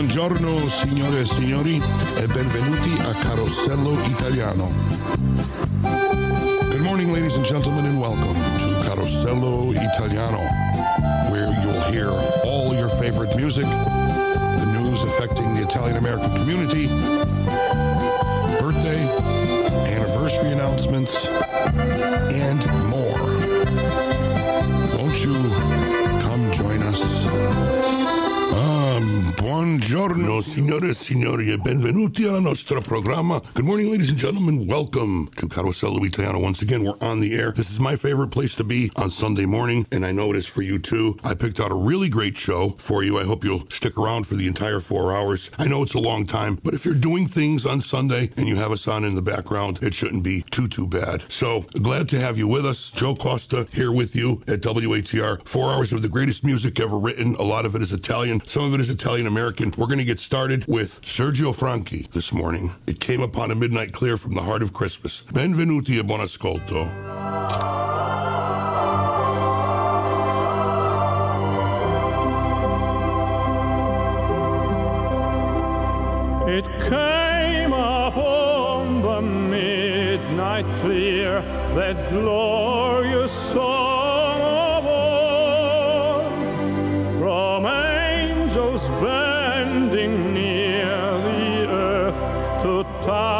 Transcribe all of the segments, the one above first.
Buongiorno signore e signori e benvenuti a Carosello Italiano. Good morning ladies and gentlemen and welcome to Carosello Italiano where you'll hear all your favorite music, the news affecting the Italian American community, birthday, anniversary announcements, Buongiorno, signore e signori, benvenuti al nostro programma. Good morning, ladies and gentlemen. Welcome to Carosello Italiano. Once again, we're on the air. This is my favorite place to be on Sunday morning, and I know it is for you too. I picked out a really great show for you. I hope you'll stick around for the entire four hours. I know it's a long time, but if you're doing things on Sunday and you have us on in the background, it shouldn't be too, too bad. So glad to have you with us. Joe Costa here with you at WATR. Four hours of the greatest music ever written. A lot of it is Italian, some of it is Italian American. We're going to get started with Sergio Franchi this morning. It came upon a midnight clear from the heart of Christmas. Benvenuti e buon ascolto. It came upon the midnight clear, that glorious song to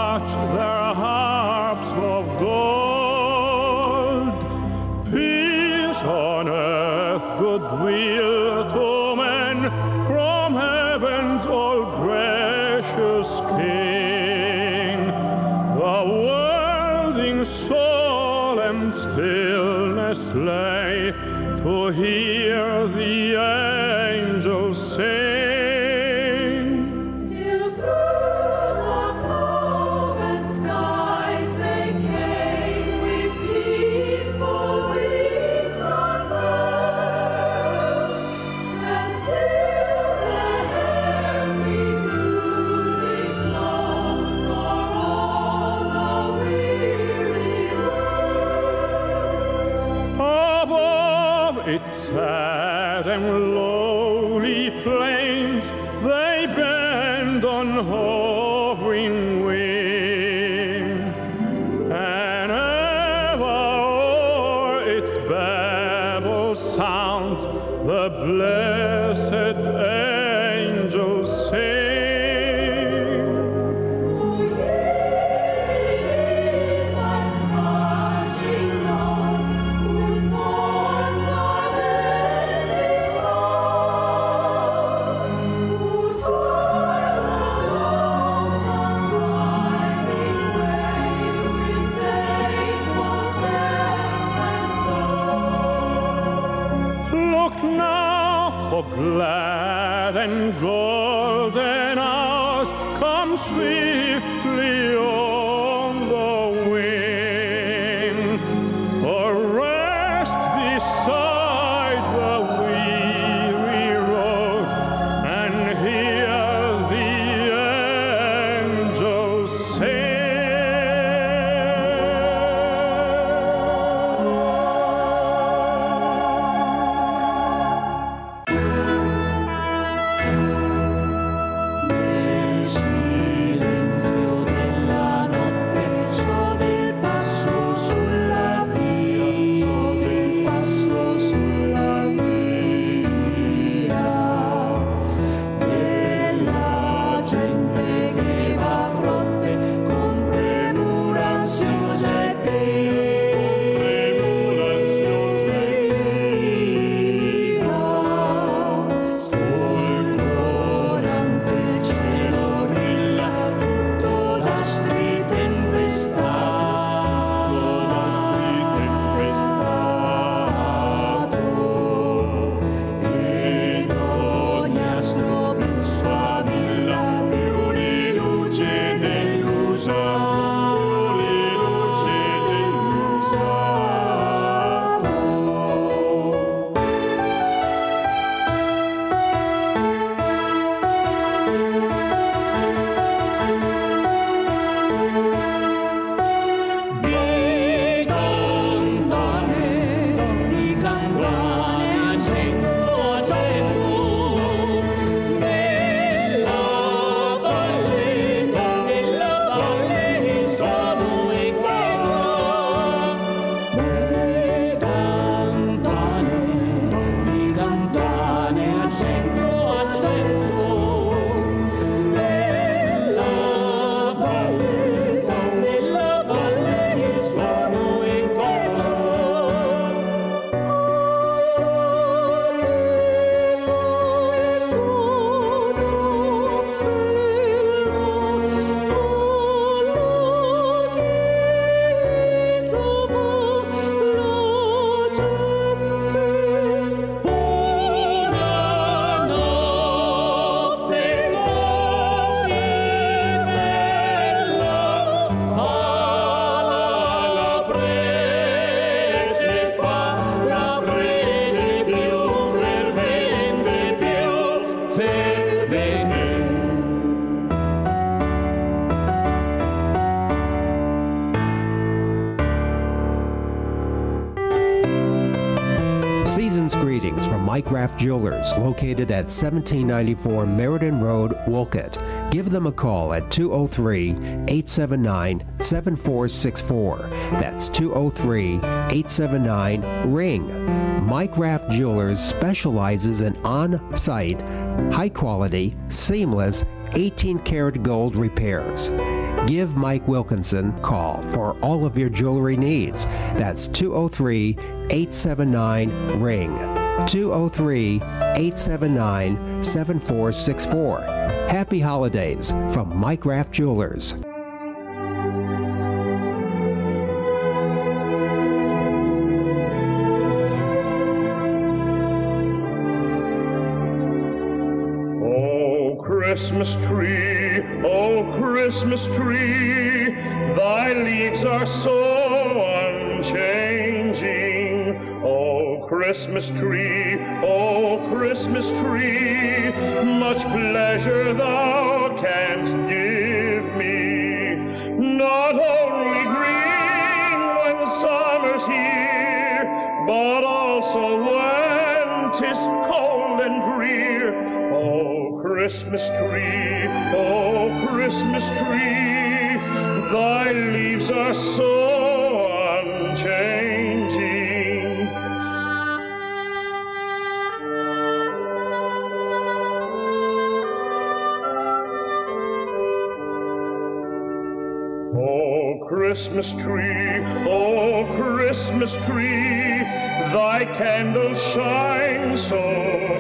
Raff Jewelers, located at 1794 Meriden Road, Wolcott. Give them a call at 203 879 7464. That's 203 879 RING. Mike Raff Jewelers specializes in on site, high quality, seamless 18 karat gold repairs. Give Mike Wilkinson a call for all of your jewelry needs. That's 203 879 RING. 203 879 7464. Happy holidays from Mike Raff Jewelers. Oh, Christmas tree, oh, Christmas tree, thy leaves are so unchanging. Christmas tree, oh, Christmas tree, much pleasure thou canst give me. Not only green when summer's here, but also when 'tis cold and drear. Oh, Christmas tree, oh, Christmas tree, thy leaves are so unchanging. Christmas tree, oh, Christmas tree, thy candles shine so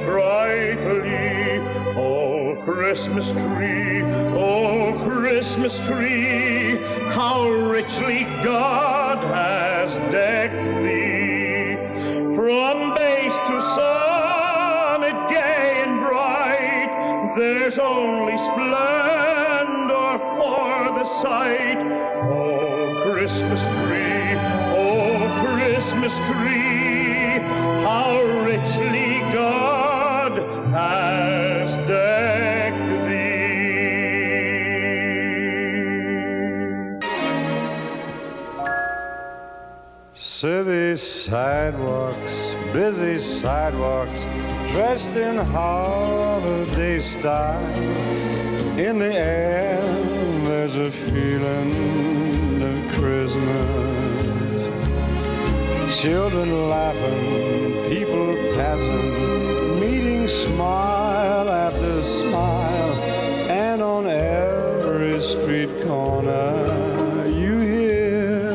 brightly. Oh, Christmas tree, oh, Christmas tree, how richly God has decked thee. From base to summit, gay and bright, there's only splendor for the sight. Christmas tree, oh, Christmas tree, how richly God has decked thee. City sidewalks, busy sidewalks, dressed in holiday style. In the air, there's a feeling Christmas. Children laughing, people passing, meeting smile after smile, and on every street corner you hear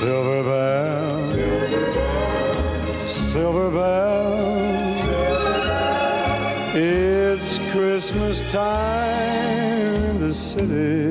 silver bells, silver bells. It's Christmas time city.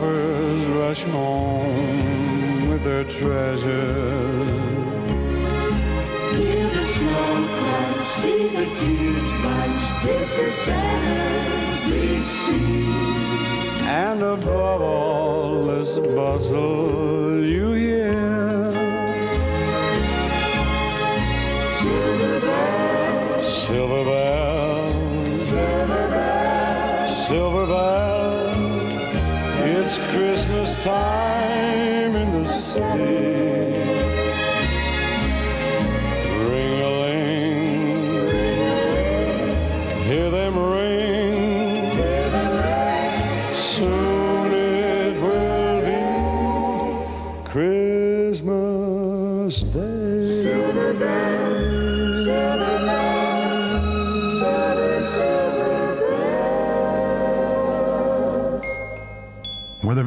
Shoppers rush home with their treasures. Hear the snow crash, see the kids march. This is Santa's big scene. And above all this bustle, you hear in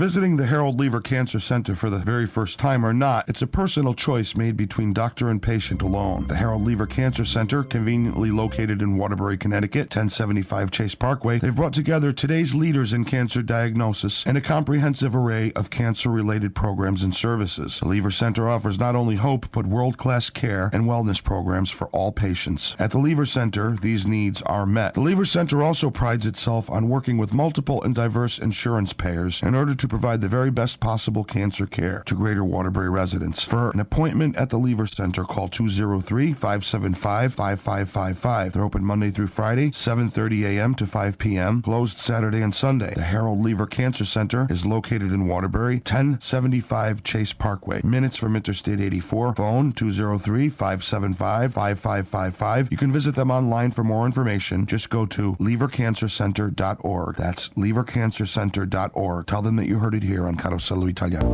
visiting the Harold Leever Cancer Center for the very first time or not, it's a personal choice made between doctor and patient alone. The Harold Leever Cancer Center, conveniently located in Waterbury, Connecticut, 1075 Chase Parkway, they've brought together today's leaders in cancer diagnosis and a comprehensive array of cancer-related programs and services. The Leever Center offers not only hope, but world-class care and wellness programs for all patients. At the Leever Center, these needs are met. The Leever Center also prides itself on working with multiple and diverse insurance payers in order to provide the very best possible cancer care to Greater Waterbury residents. For an appointment at the Leever Center, call 203-575-5555. They're open Monday through Friday, 7:30 a.m. to 5 p.m., closed Saturday and Sunday. The Harold Leever Cancer Center is located in Waterbury, 1075 Chase Parkway. Minutes from Interstate 84. Phone 203-575-5555. You can visit them online for more information. Just go to leevercancercenter.org. That's leevercancercenter.org. Tell them that you heard it here on Carosello Italiano.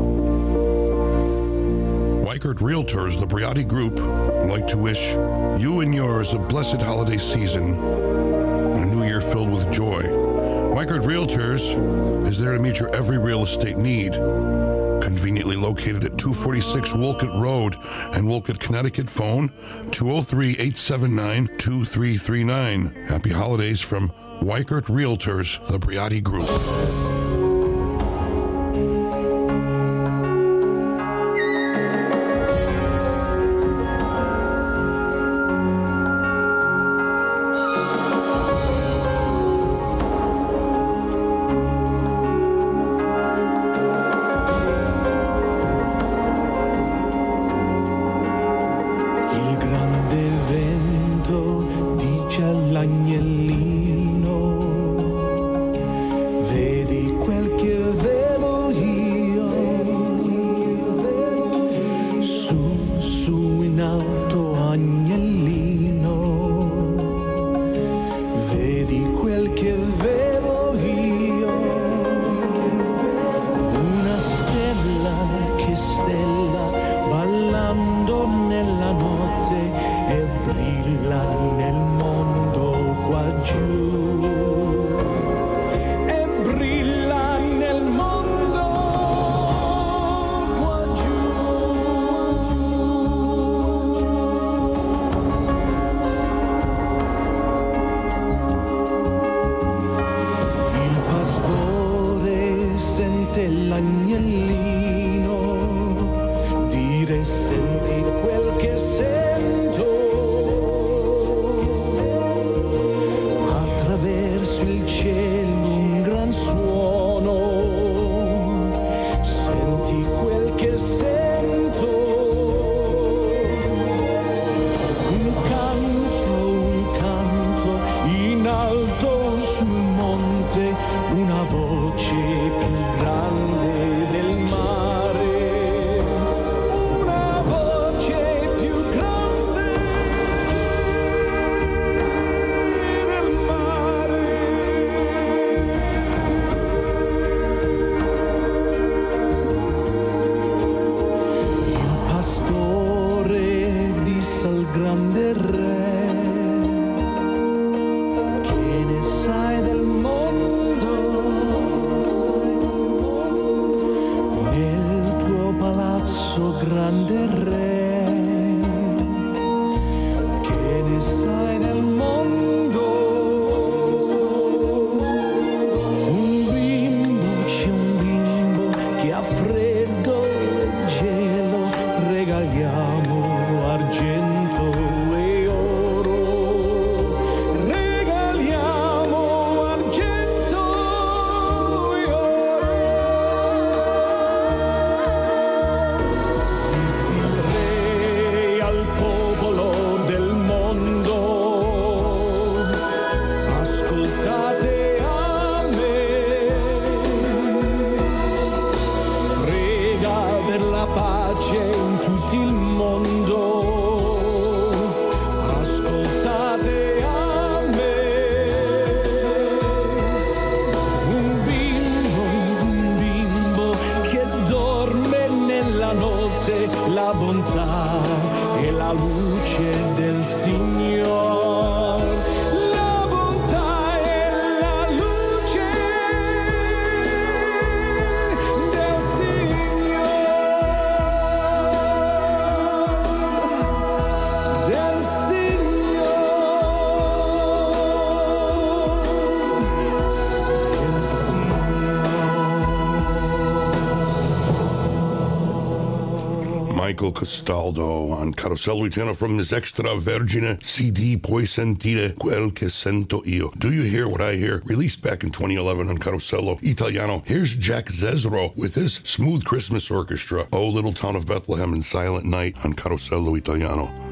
Weichert Realtors, the Briati Group, like to wish you and yours a blessed holiday season and a new year filled with joy. Weichert Realtors is there to meet your every real estate need. Conveniently located at 246 Wolcott Road and Wolcott, Connecticut. Phone 203 879 2339. Happy holidays from Weichert Realtors, the Briati Group. Castaldo on Carosello Italiano from this extra vergine CD Puoi sentire quel che sento io. Do you hear what I hear? Released back in 2011 on Carosello Italiano. Here's Jack Jezzro with his Smooth Christmas Orchestra. Oh, Little Town of Bethlehem and Silent Night on Carosello Italiano.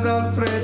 ad Alfredo.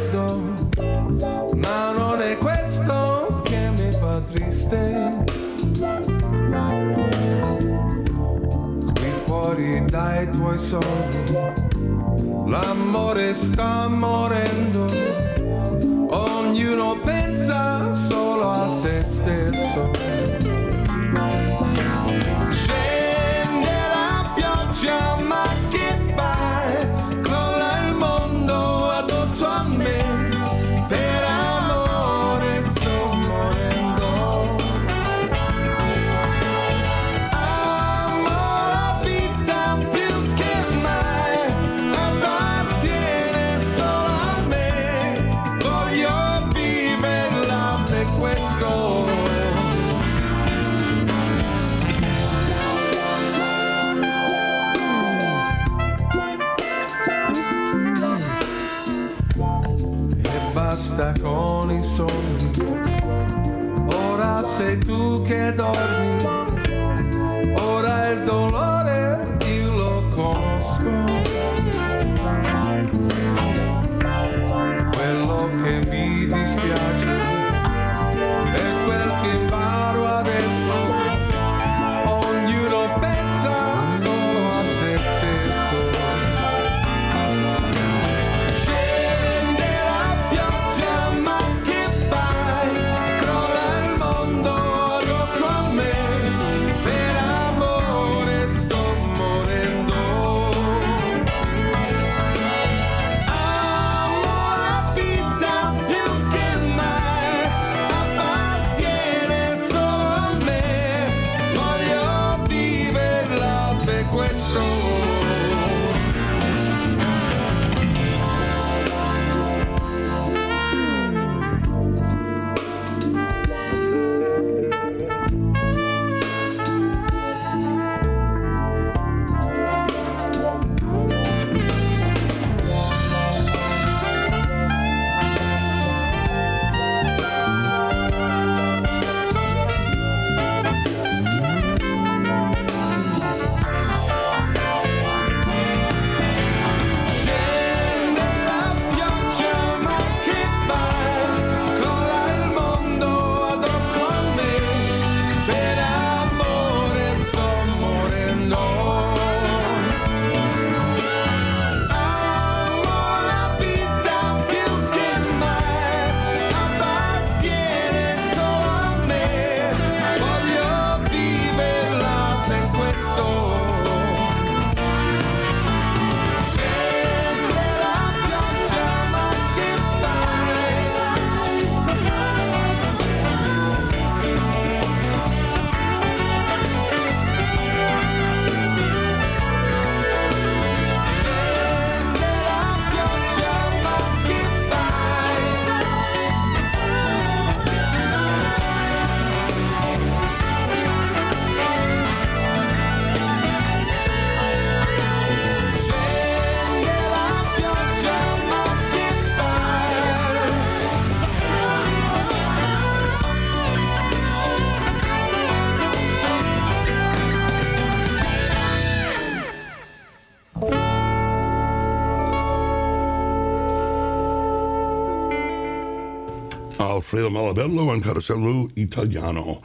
Alfredo Malabello and Carosello Italiano.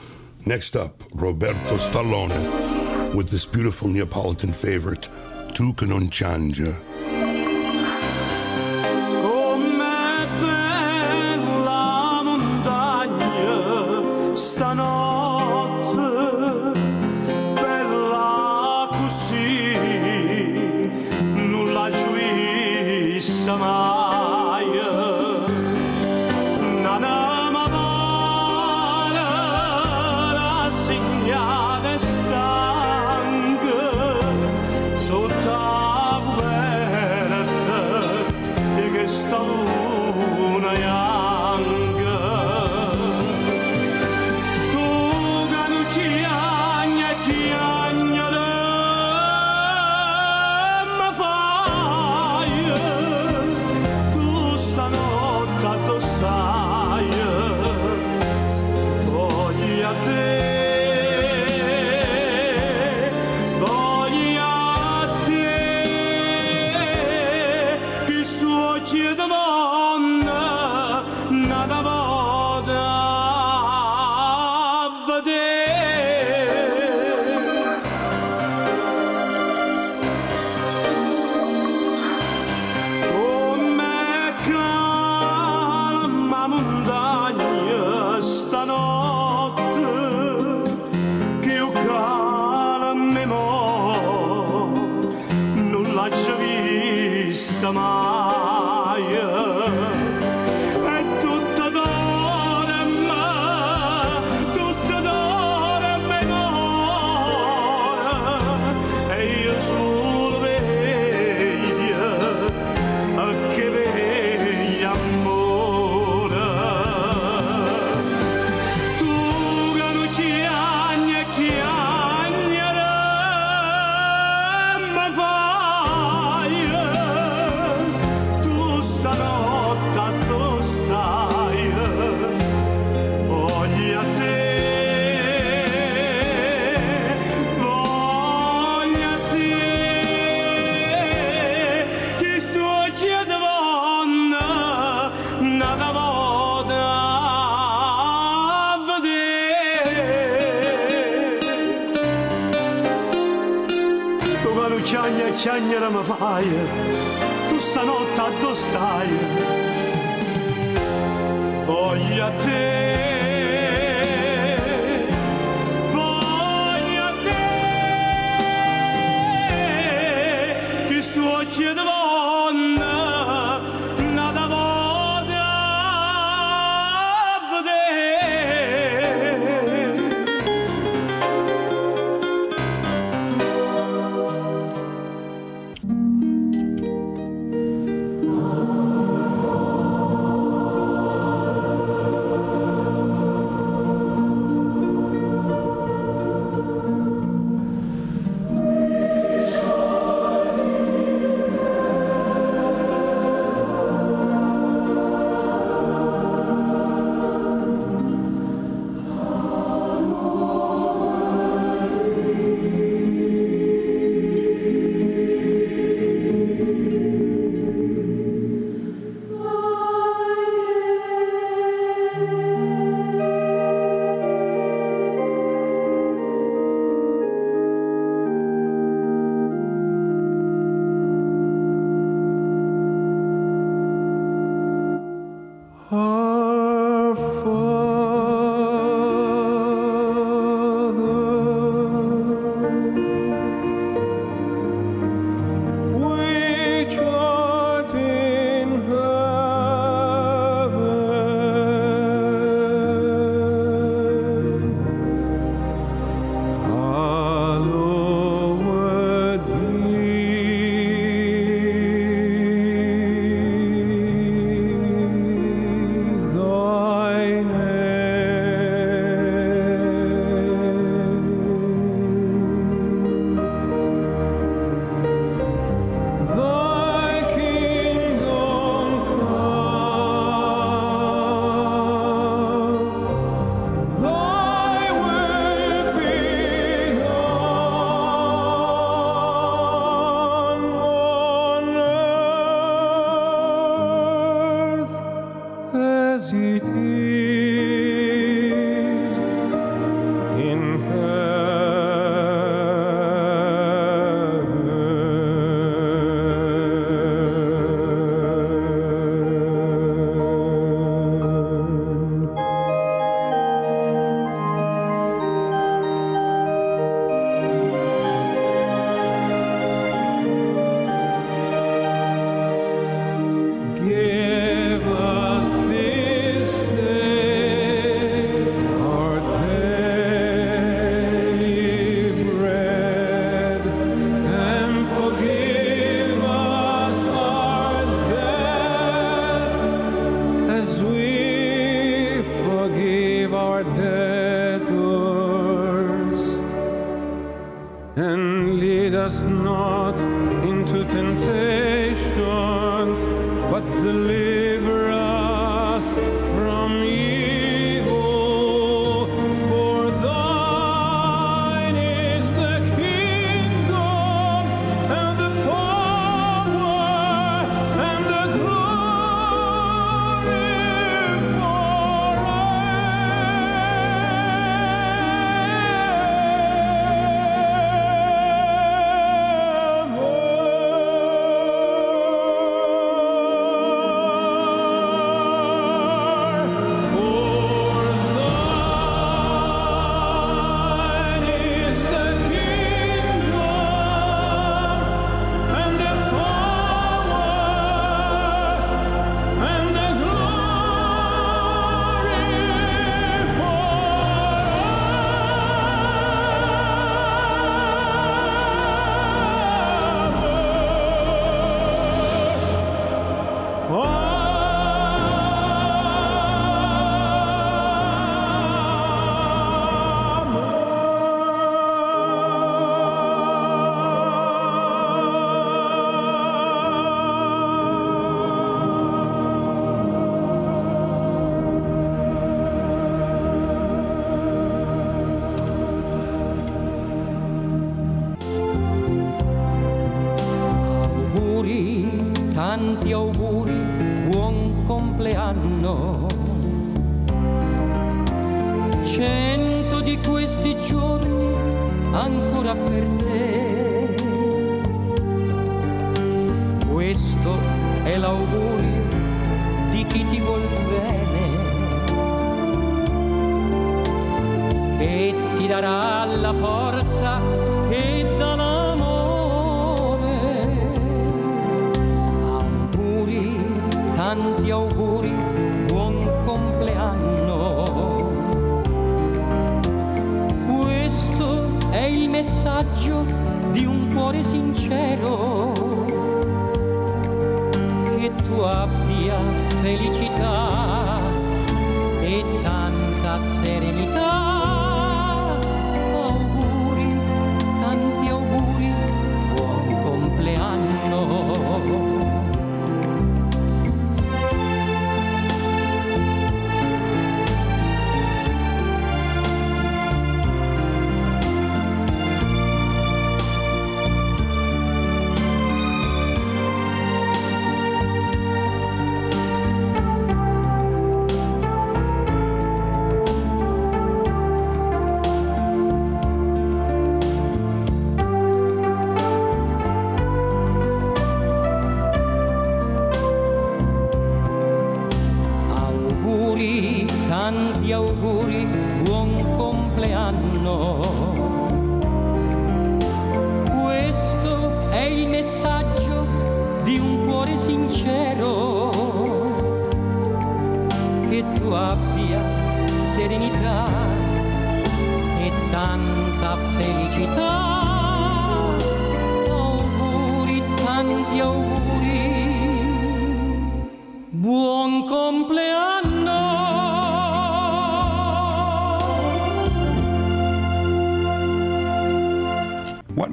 Next up, Roberto Stallone with this beautiful Neapolitan favorite, Tu che Changia.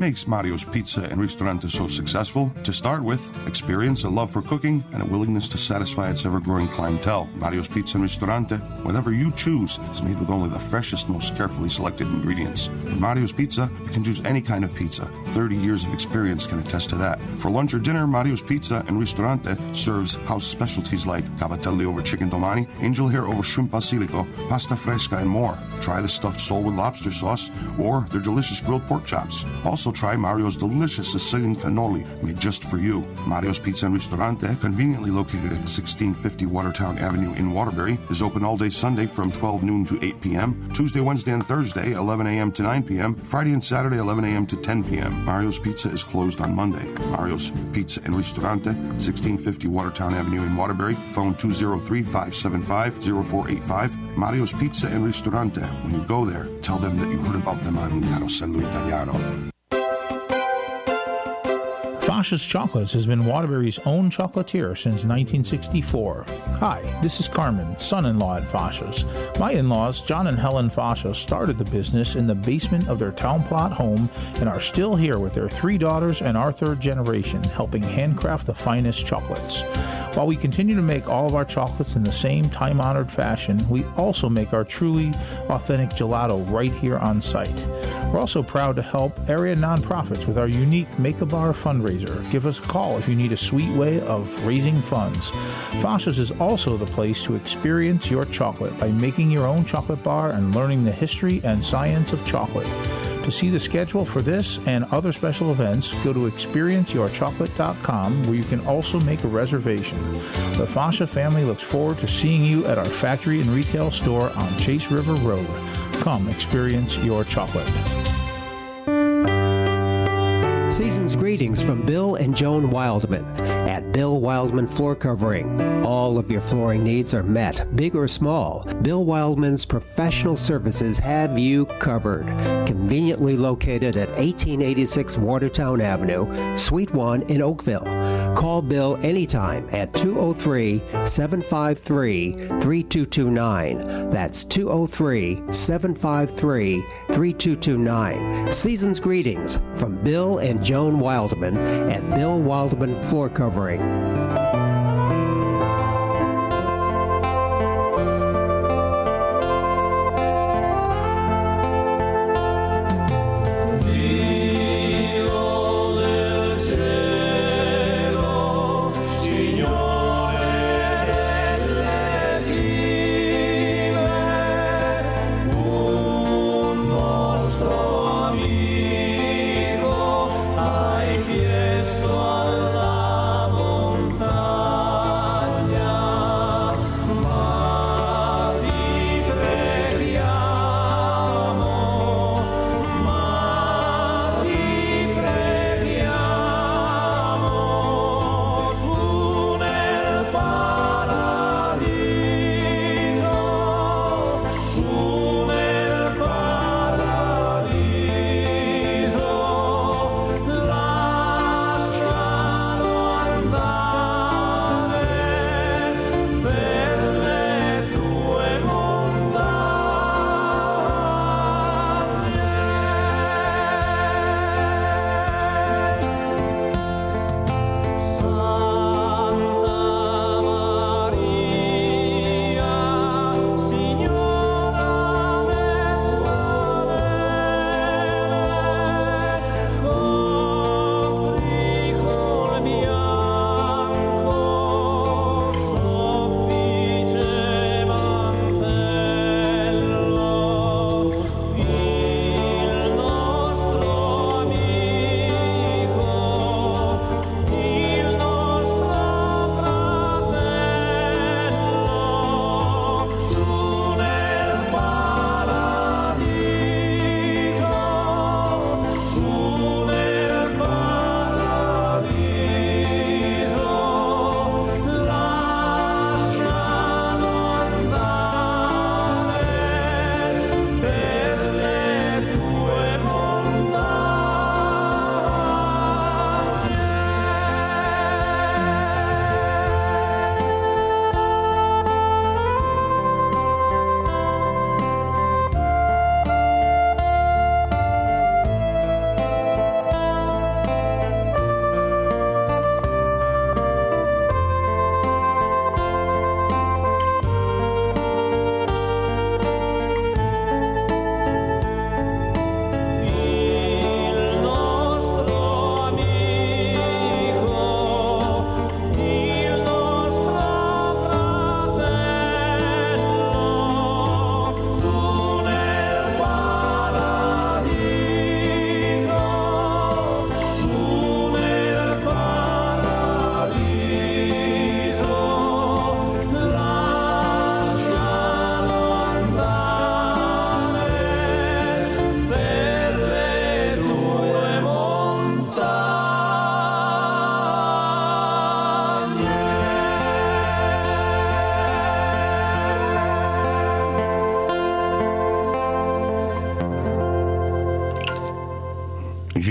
Makes Mario's Pizza and Ristorante so successful? To start with, experience, a love for cooking, and a willingness to satisfy its ever growing clientele. Mario's Pizza and Ristorante, whatever you choose, is made with only the freshest, most carefully selected ingredients. With Mario's Pizza, you can choose any kind of pizza. 30 years of experience can attest to that. For lunch or dinner, Mario's Pizza and Ristorante serves house specialties like cavatelli over chicken domani, angel hair over shrimp basilico, pasta fresca, and more. Try the stuffed sole with lobster sauce or their delicious grilled pork chops. Also try Mario's delicious Sicilian cannoli made just for you. Mario's Pizza and Ristorante, conveniently located at 1650 Watertown Avenue in Waterbury, is open all day Sunday from 12 noon to 8 p.m., Tuesday, Wednesday, and Thursday, 11 a.m. to 9 p.m., Friday and Saturday, 11 a.m. to 10 p.m. Mario's Pizza is closed on Monday. Mario's Pizza and Ristorante, 1650 Watertown Avenue in Waterbury, phone 203 575 0485. Mario's Pizza and Ristorante. When you go there, tell them that you heard about them on Carosello Italiano. Fascia's Chocolates has been Waterbury's own chocolatier since 1964. Hi, this is Carmen, son in law at Fascia's. My in laws, John and Helen Fasha, started the business in the basement of their town plot home and are still here with their three daughters and our third generation, helping handcraft the finest chocolates. While we continue to make all of our chocolates in the same time honored fashion, we also make our truly authentic gelato right here on site. We're also proud to help area nonprofits with our unique Make a Bar fundraiser. Give us a call if you need a sweet way of raising funds. Fascia's is also the place to experience your chocolate by making your own chocolate bar and learning the history and science of chocolate. To see the schedule for this and other special events, go to experienceyourchocolate.com where you can also make a reservation. The Fascia family looks forward to seeing you at our factory and retail store on Chase River Road. Come experience your chocolate. Season's greetings from Bill and Joan Wildman at Bill Wildman Floor Covering. All of your flooring needs are met, big or small. Bill Wildman's professional services have you covered. Conveniently located at 1886 Watertown Avenue, Suite 1 in Oakville. Call Bill anytime at 203 753 3229. That's 203 753 3229. Season's greetings from Bill and Joan Wildman at Bill Wildman Floor Covering. Dio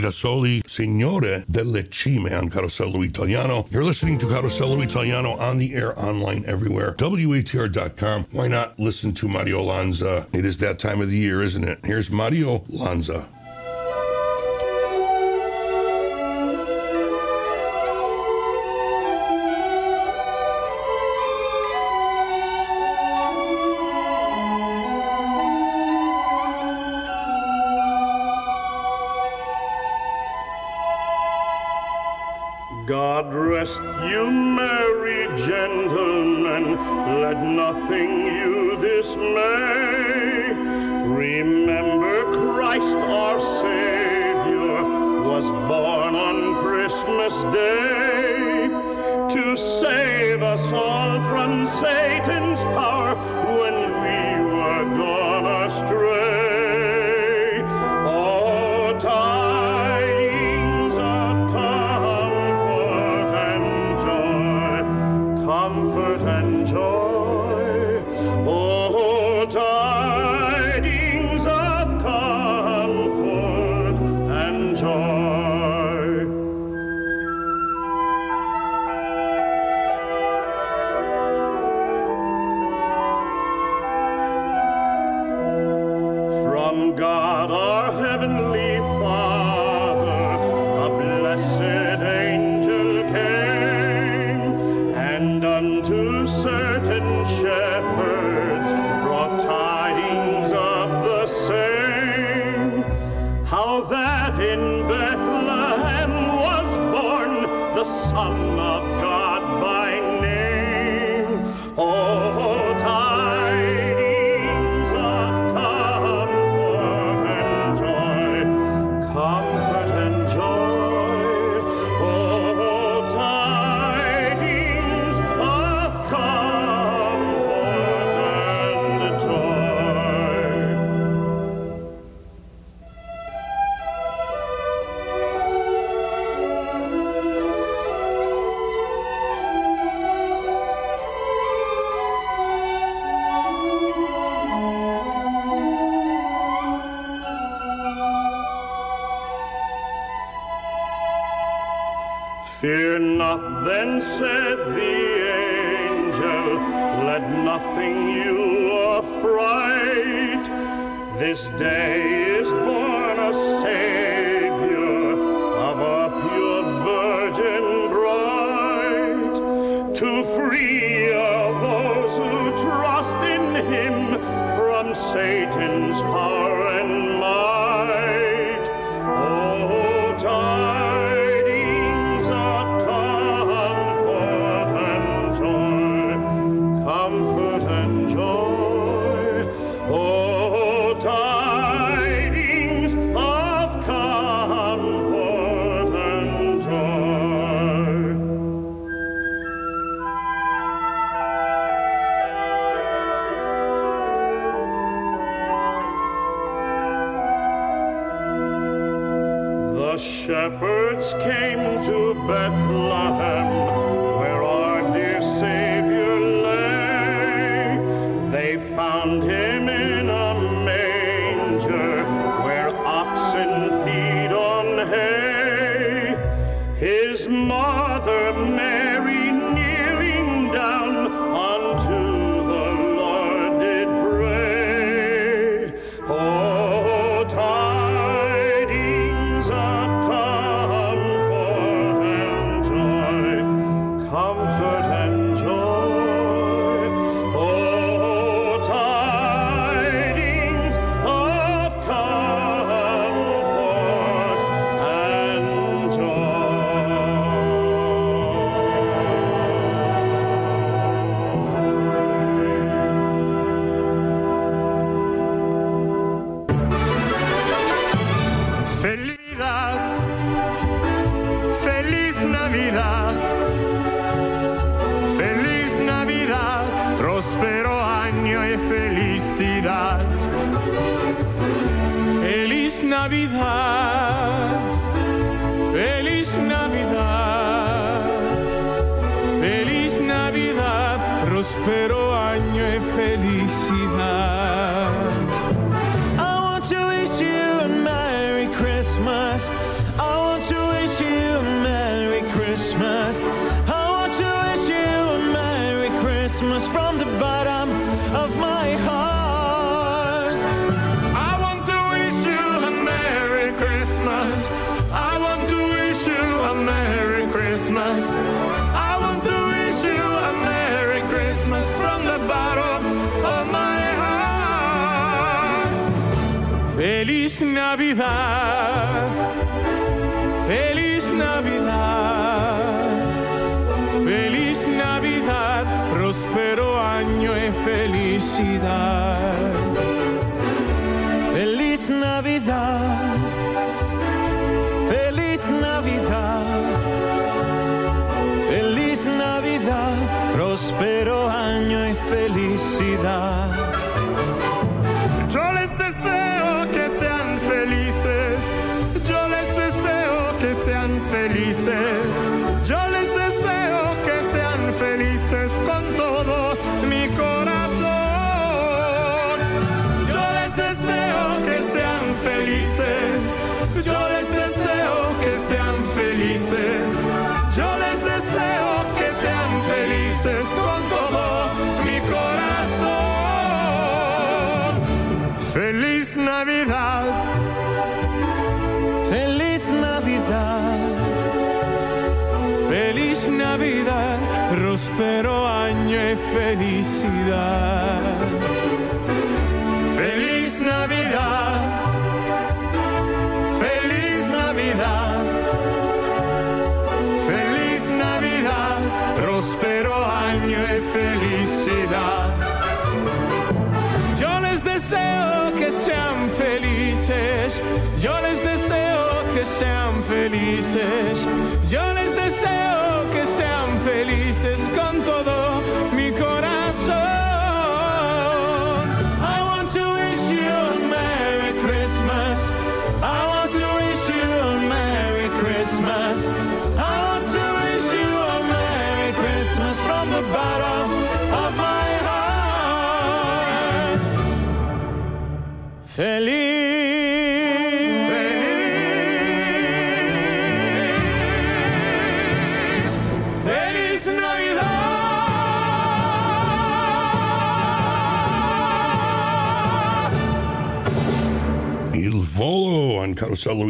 Girasoli, Signore delle Cime on Carosello Italiano. You're listening to Carosello Italiano on the air, online, everywhere. WATR.com. Why not listen to Mario Lanza? It is that time of the year, isn't it? Here's Mario Lanza.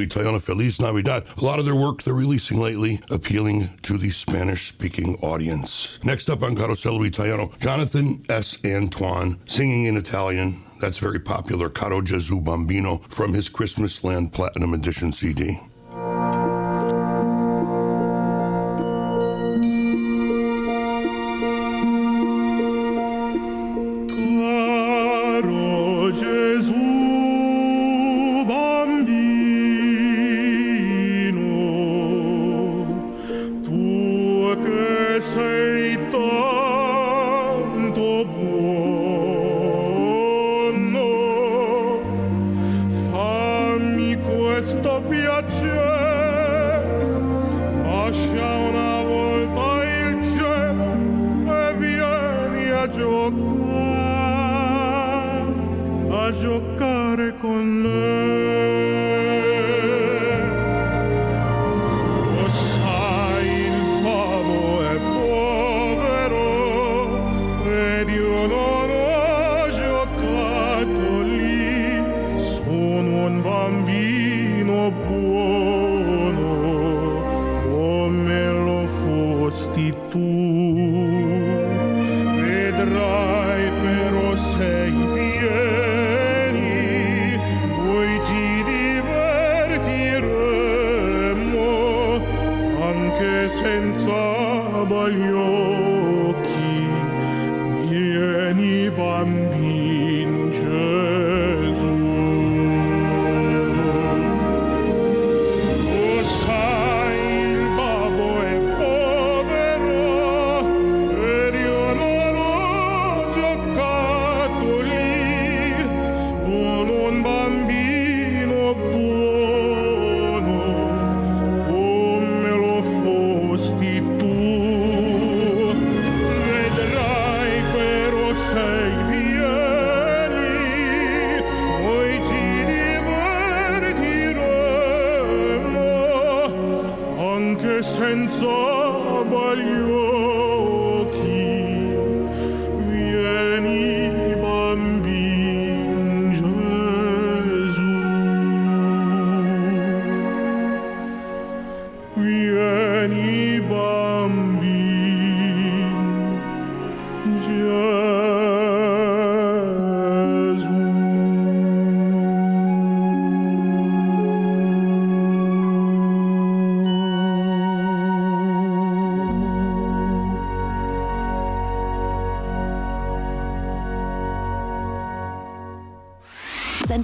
Italiana Feliz Navidad. A lot of their work they're releasing lately appealing to the Spanish speaking audience. Next up on Carosello Italiano, Jonathan S. Antoine singing in Italian. That's very popular. Caro Gesù Bambino from his Christmas Land Platinum Edition CD.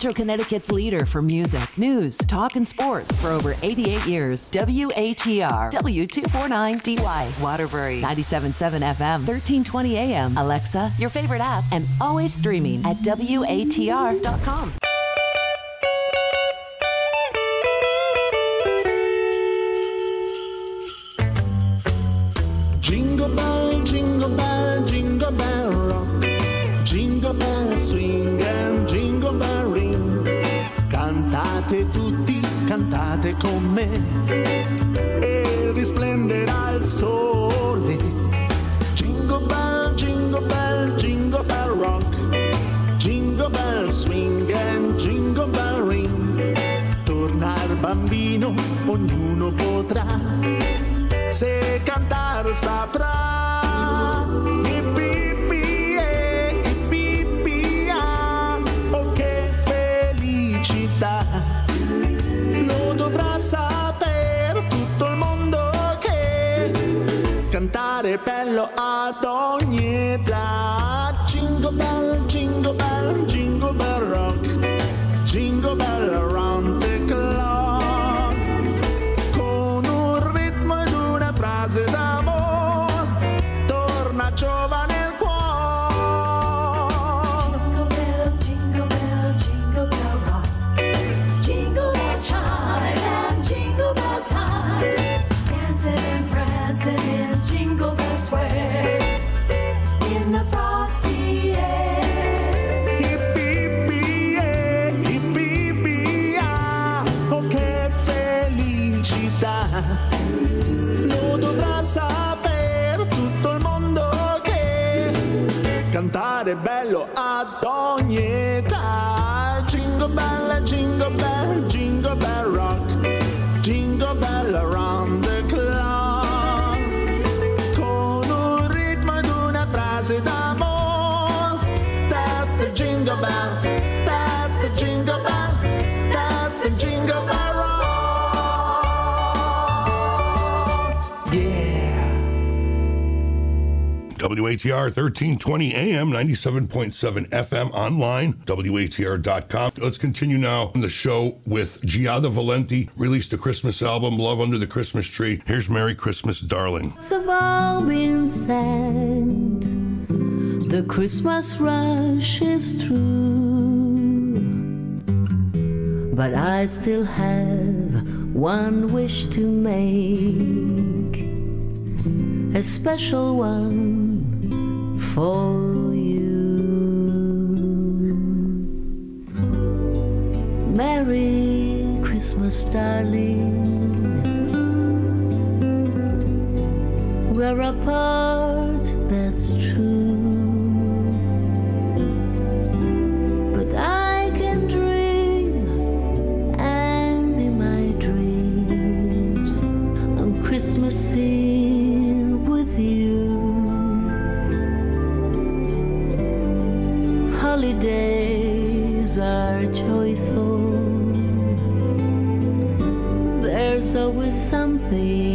Central Connecticut's leader for music, news, talk, and sports for over 88 years. WATR W249DY Waterbury 97.7 FM 1320 AM Alexa, your favorite app, and always streaming at WATR.com. con me. E risplenderà il sole. Jingle bell, jingle bell, jingle bell rock. Jingle bell swing and jingle bell ring. Tornar bambino, ognuno potrà se cantar saprà. WATR 1320 AM, 97.7 FM online, WATR.com. Let's continue now on the show with Giada Valenti, released a Christmas album, Love Under the Christmas Tree. Here's Merry Christmas, Darling. have all been said. The Christmas rush is through. But I still have one wish to make, a special one for you. Merry Christmas, darling. We're apart, that's true. Joyful. There's always something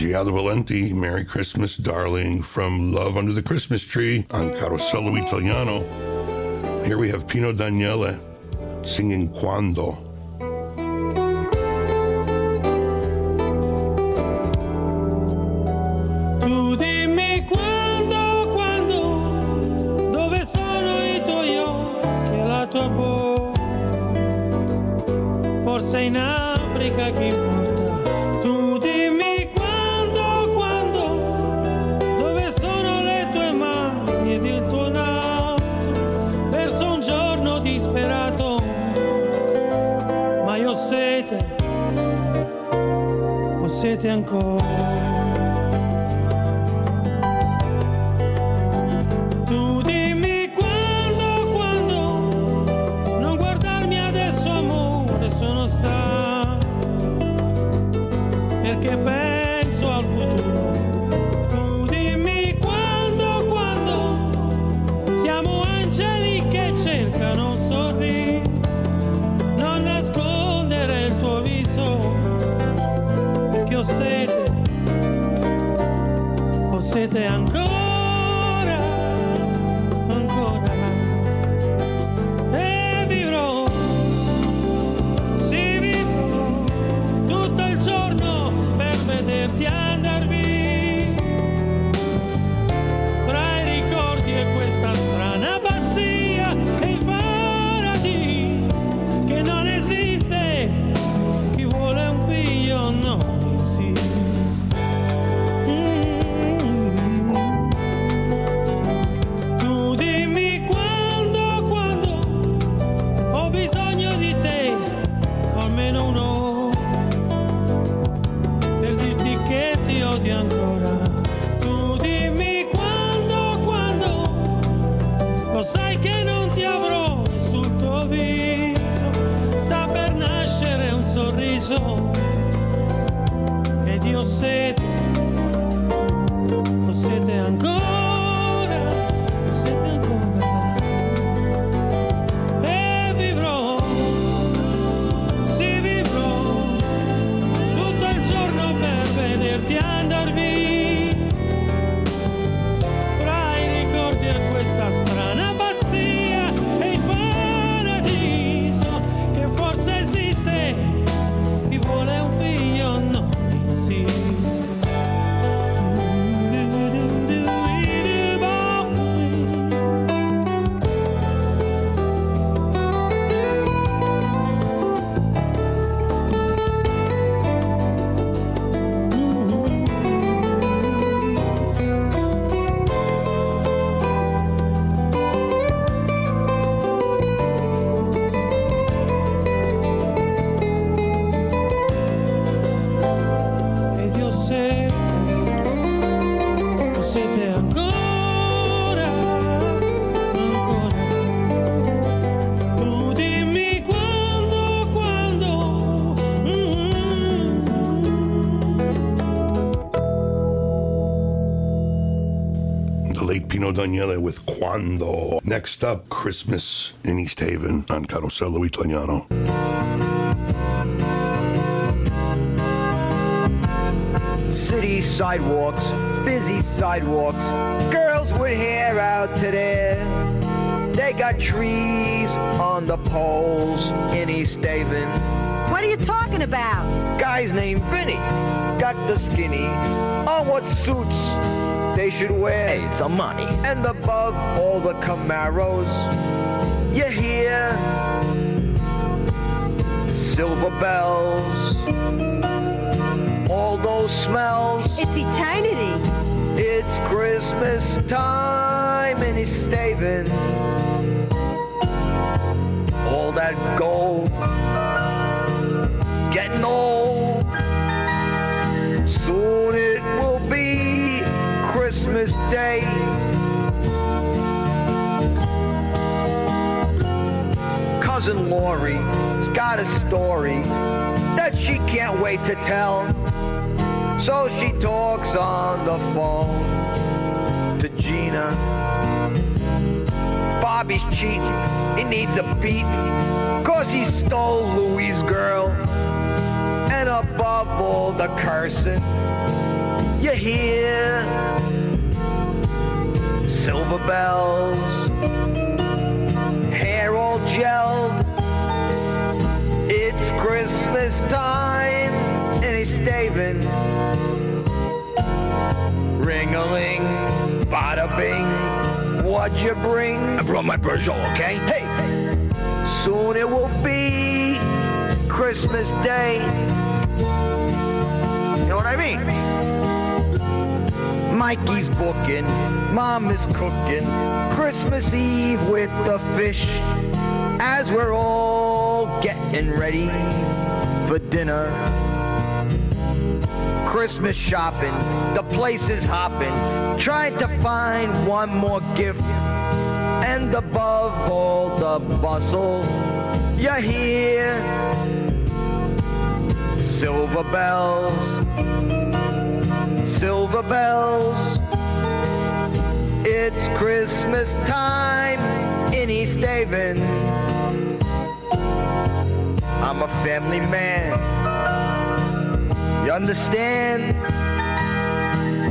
Giada Valenti, Merry Christmas, Darling, from Love Under the Christmas Tree on Carosello Italiano. Here we have Pino Daniele singing Quando. Antonio Daniele with Quando. Next up, Christmas in East Haven on Carosello Italiano. City sidewalks, busy sidewalks, girls with hair out today. They got trees on the poles in East Haven. What are you talking about? Guy's named Vinny. Got the skinny on what suits they should wear. Hey, it's Armani. And above all the Camaros, you hear silver bells. All those smells. It's eternity. It's Christmas time, and he's staving all that gold. Got a story that she can't wait to tell. So she talks on the phone to Gina. Bobby's cheating, he needs a beat, cause he stole Louis' girl. And above all the cursing, you hear silver bells, Christmas time, and he's staving. Ring a ling, bada bing, what'd you bring? I brought my Peugeot, okay? Hey, soon it will be Christmas Day. You know what I mean? Mikey's booking, Mom is cooking, Christmas Eve with the fish, as we're all getting ready for dinner. Christmas shopping, the place is hopping, trying to find one more gift. And above all the bustle, you hear silver bells, silver bells. It's Christmas time in East Haven. I'm a family man. You understand?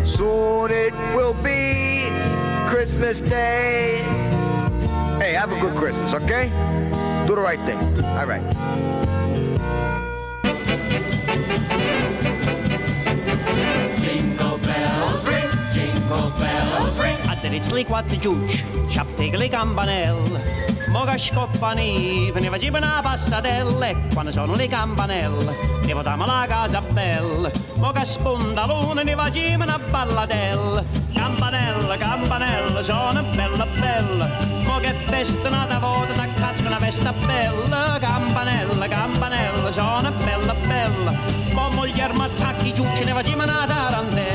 Soon it will be Christmas Day. Hey, have a good Christmas, okay? Do the right thing. All right. Jingle bells ring, jingle bells ring. A dirițli quattro giuci, șaptegli campanelle. Moga scoppani, veniva giù una passadelle. Quando sono le campanelle, devo dare la casa bella. Moga spunta luna, ne va giù una balladella. Campanella, campanella, sono bella bella. Mo che festa nata volta, s'accatta una festa bella. Campanella, campanella, sono bella bella. Mo moglie mi attacchi giù, ce ne va giù una tarantella.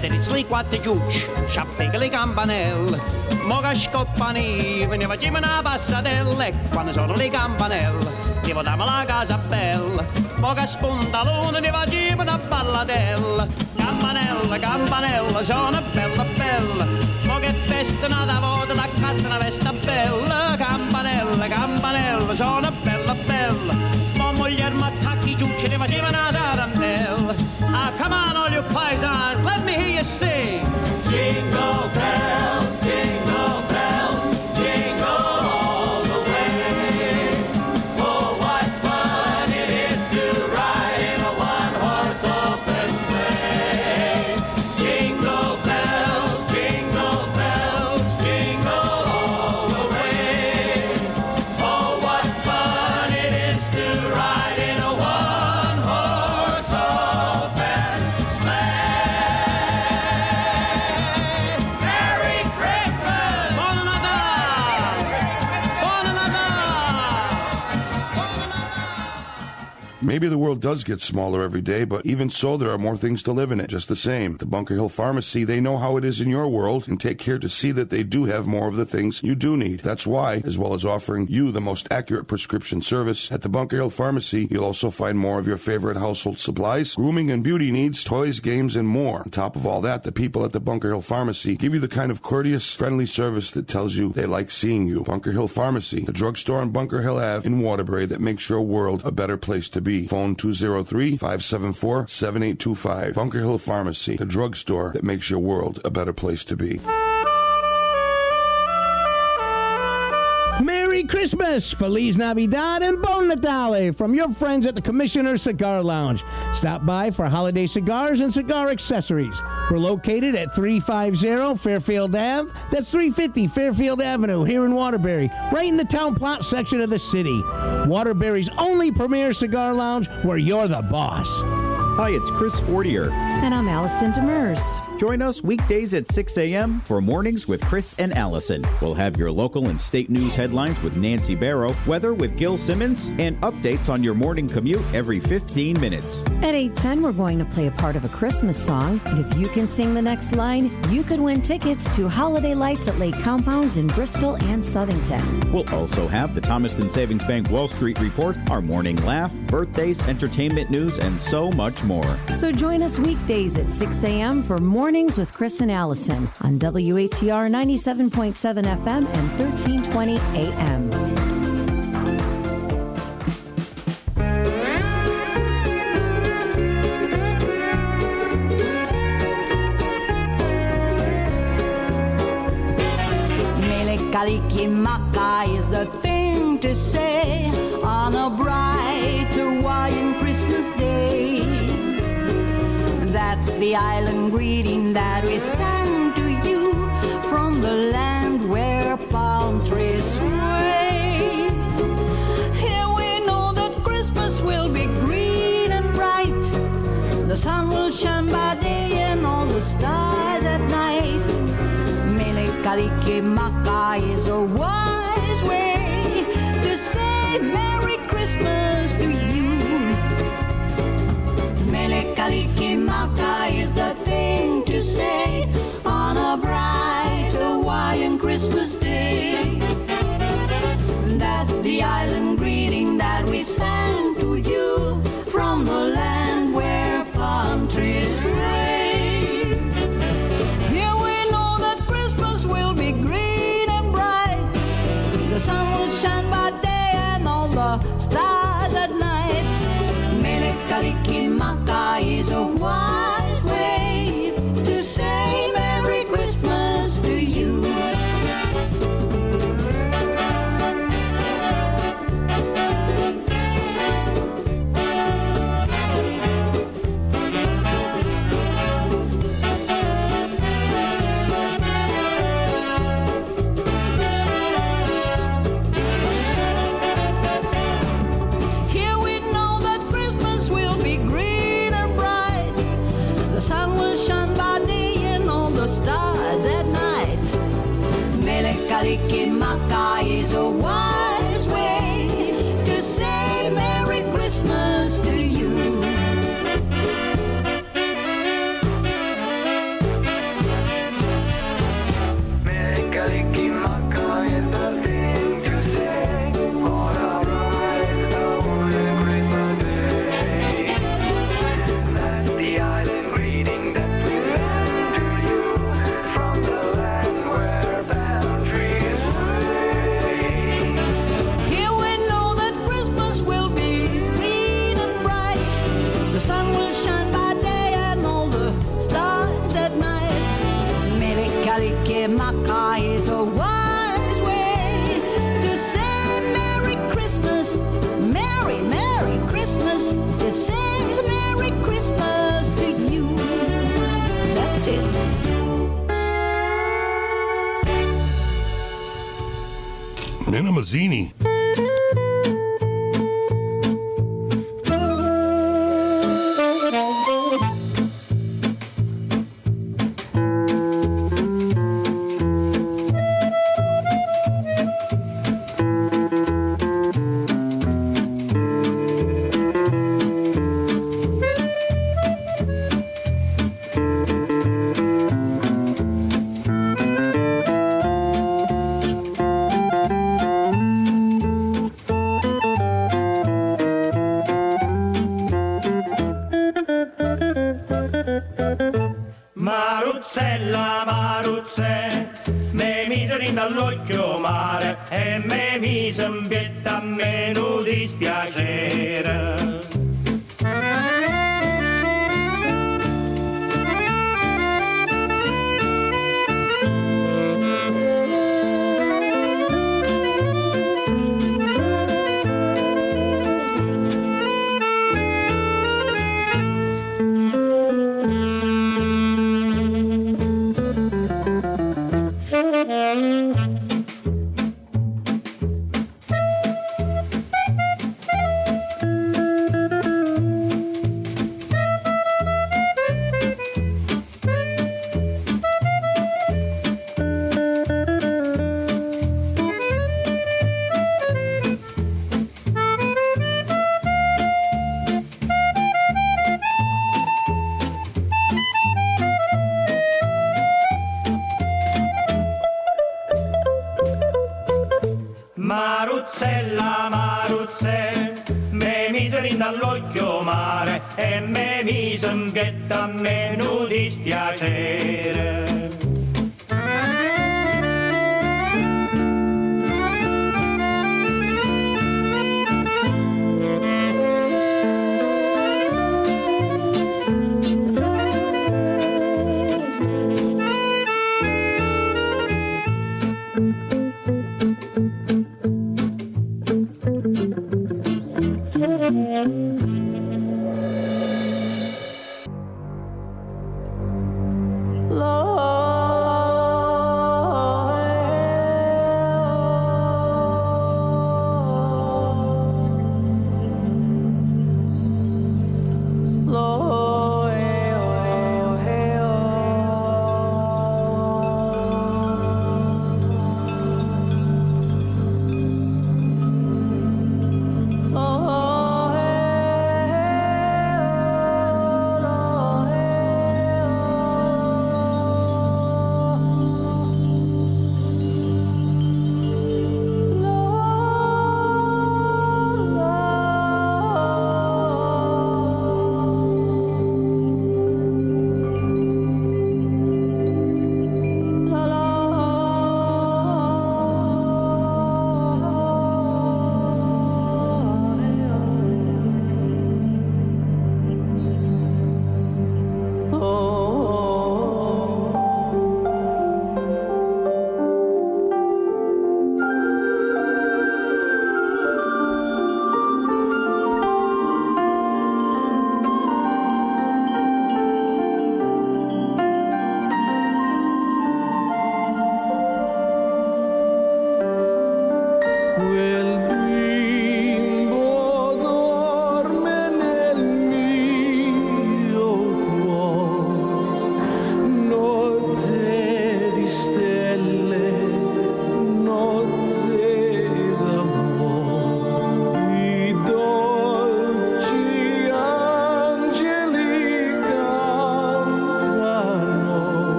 Tenitli quattro giucci, sciappe che le campanelle. Mo che scoppani, ne facciamo a passatella e eh, quando sono le campanelle, ne votiamo la casa bella. Mo che spuntalone, a gimna una ballatella. Campanella, campanella, sono bella bella. Mo che festa una vota, da catta una vesta bella. Campanella, campanella, sono bella bella. Mo mogliere ma attacchi a ne facciamo una tarantella. Ah, come on, all you paisans, let me hear you sing. Jingle bells, Maybe the world does get smaller every day, but even so, there are more things to live in it just the same. The Bunker Hill Pharmacy, they know how it is in your world and take care to see that they do have more of the things you do need. That's why, as well as offering you the most accurate prescription service, at the Bunker Hill Pharmacy, you'll also find more of your favorite household supplies, grooming and beauty needs, toys, games, and more. On top of all that, the people at the Bunker Hill Pharmacy give you the kind of courteous, friendly service that tells you they like seeing you. Bunker Hill Pharmacy, the drugstore on Bunker Hill Ave in Waterbury that makes your world a better place to be. Phone 203-574-7825. Bunker Hill Pharmacy, the drugstore that makes your world a better place to be. Merry Christmas, Feliz Navidad, and Bon Natale from your friends at the Commissioner's Cigar Lounge. Stop by for holiday cigars and cigar accessories. We're located at 350 Fairfield Ave. That's 350 Fairfield Avenue here in Waterbury, right in the town plot section of the city. Waterbury's only premier cigar lounge where you're the boss. Hi, it's Chris Fortier. And I'm Allison Demers. Join us weekdays at 6 a.m. for Mornings with Chris and Allison. We'll have your local and state news headlines with Nancy Barrow, weather with Gil Simmons, and updates on your morning commute every 15 minutes. At 8:10, we're going to play a part of a Christmas song, and if you can sing the next line, you could win tickets to holiday lights at Lake Compounce in Bristol and Southington. We'll also have the Thomaston Savings Bank Wall Street Report, our morning laugh, birthdays, entertainment news, and so much more. So join us weekdays at 6 a.m. for Mornings with Chris and Allison on WATR 97.7 FM and 1320 AM. Maka is the thing to say on a bright That's the island greeting that we send to you from the land where palm trees sway. Here we know that Christmas will be green and bright. The sun will shine by day and all the stars at night. Mele Kalikimaka is a wise way to say Merry Christmas Mele Kalikimaka is the thing to say on a bright Hawaiian Christmas day. That's the island greeting that we send to you from the land Nana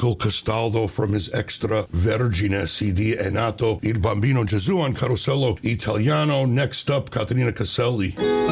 Michael Castaldo from his extra Vergine CD È nato Il Bambino Gesù on Carosello Italiano. Next up, Caterina Caselli.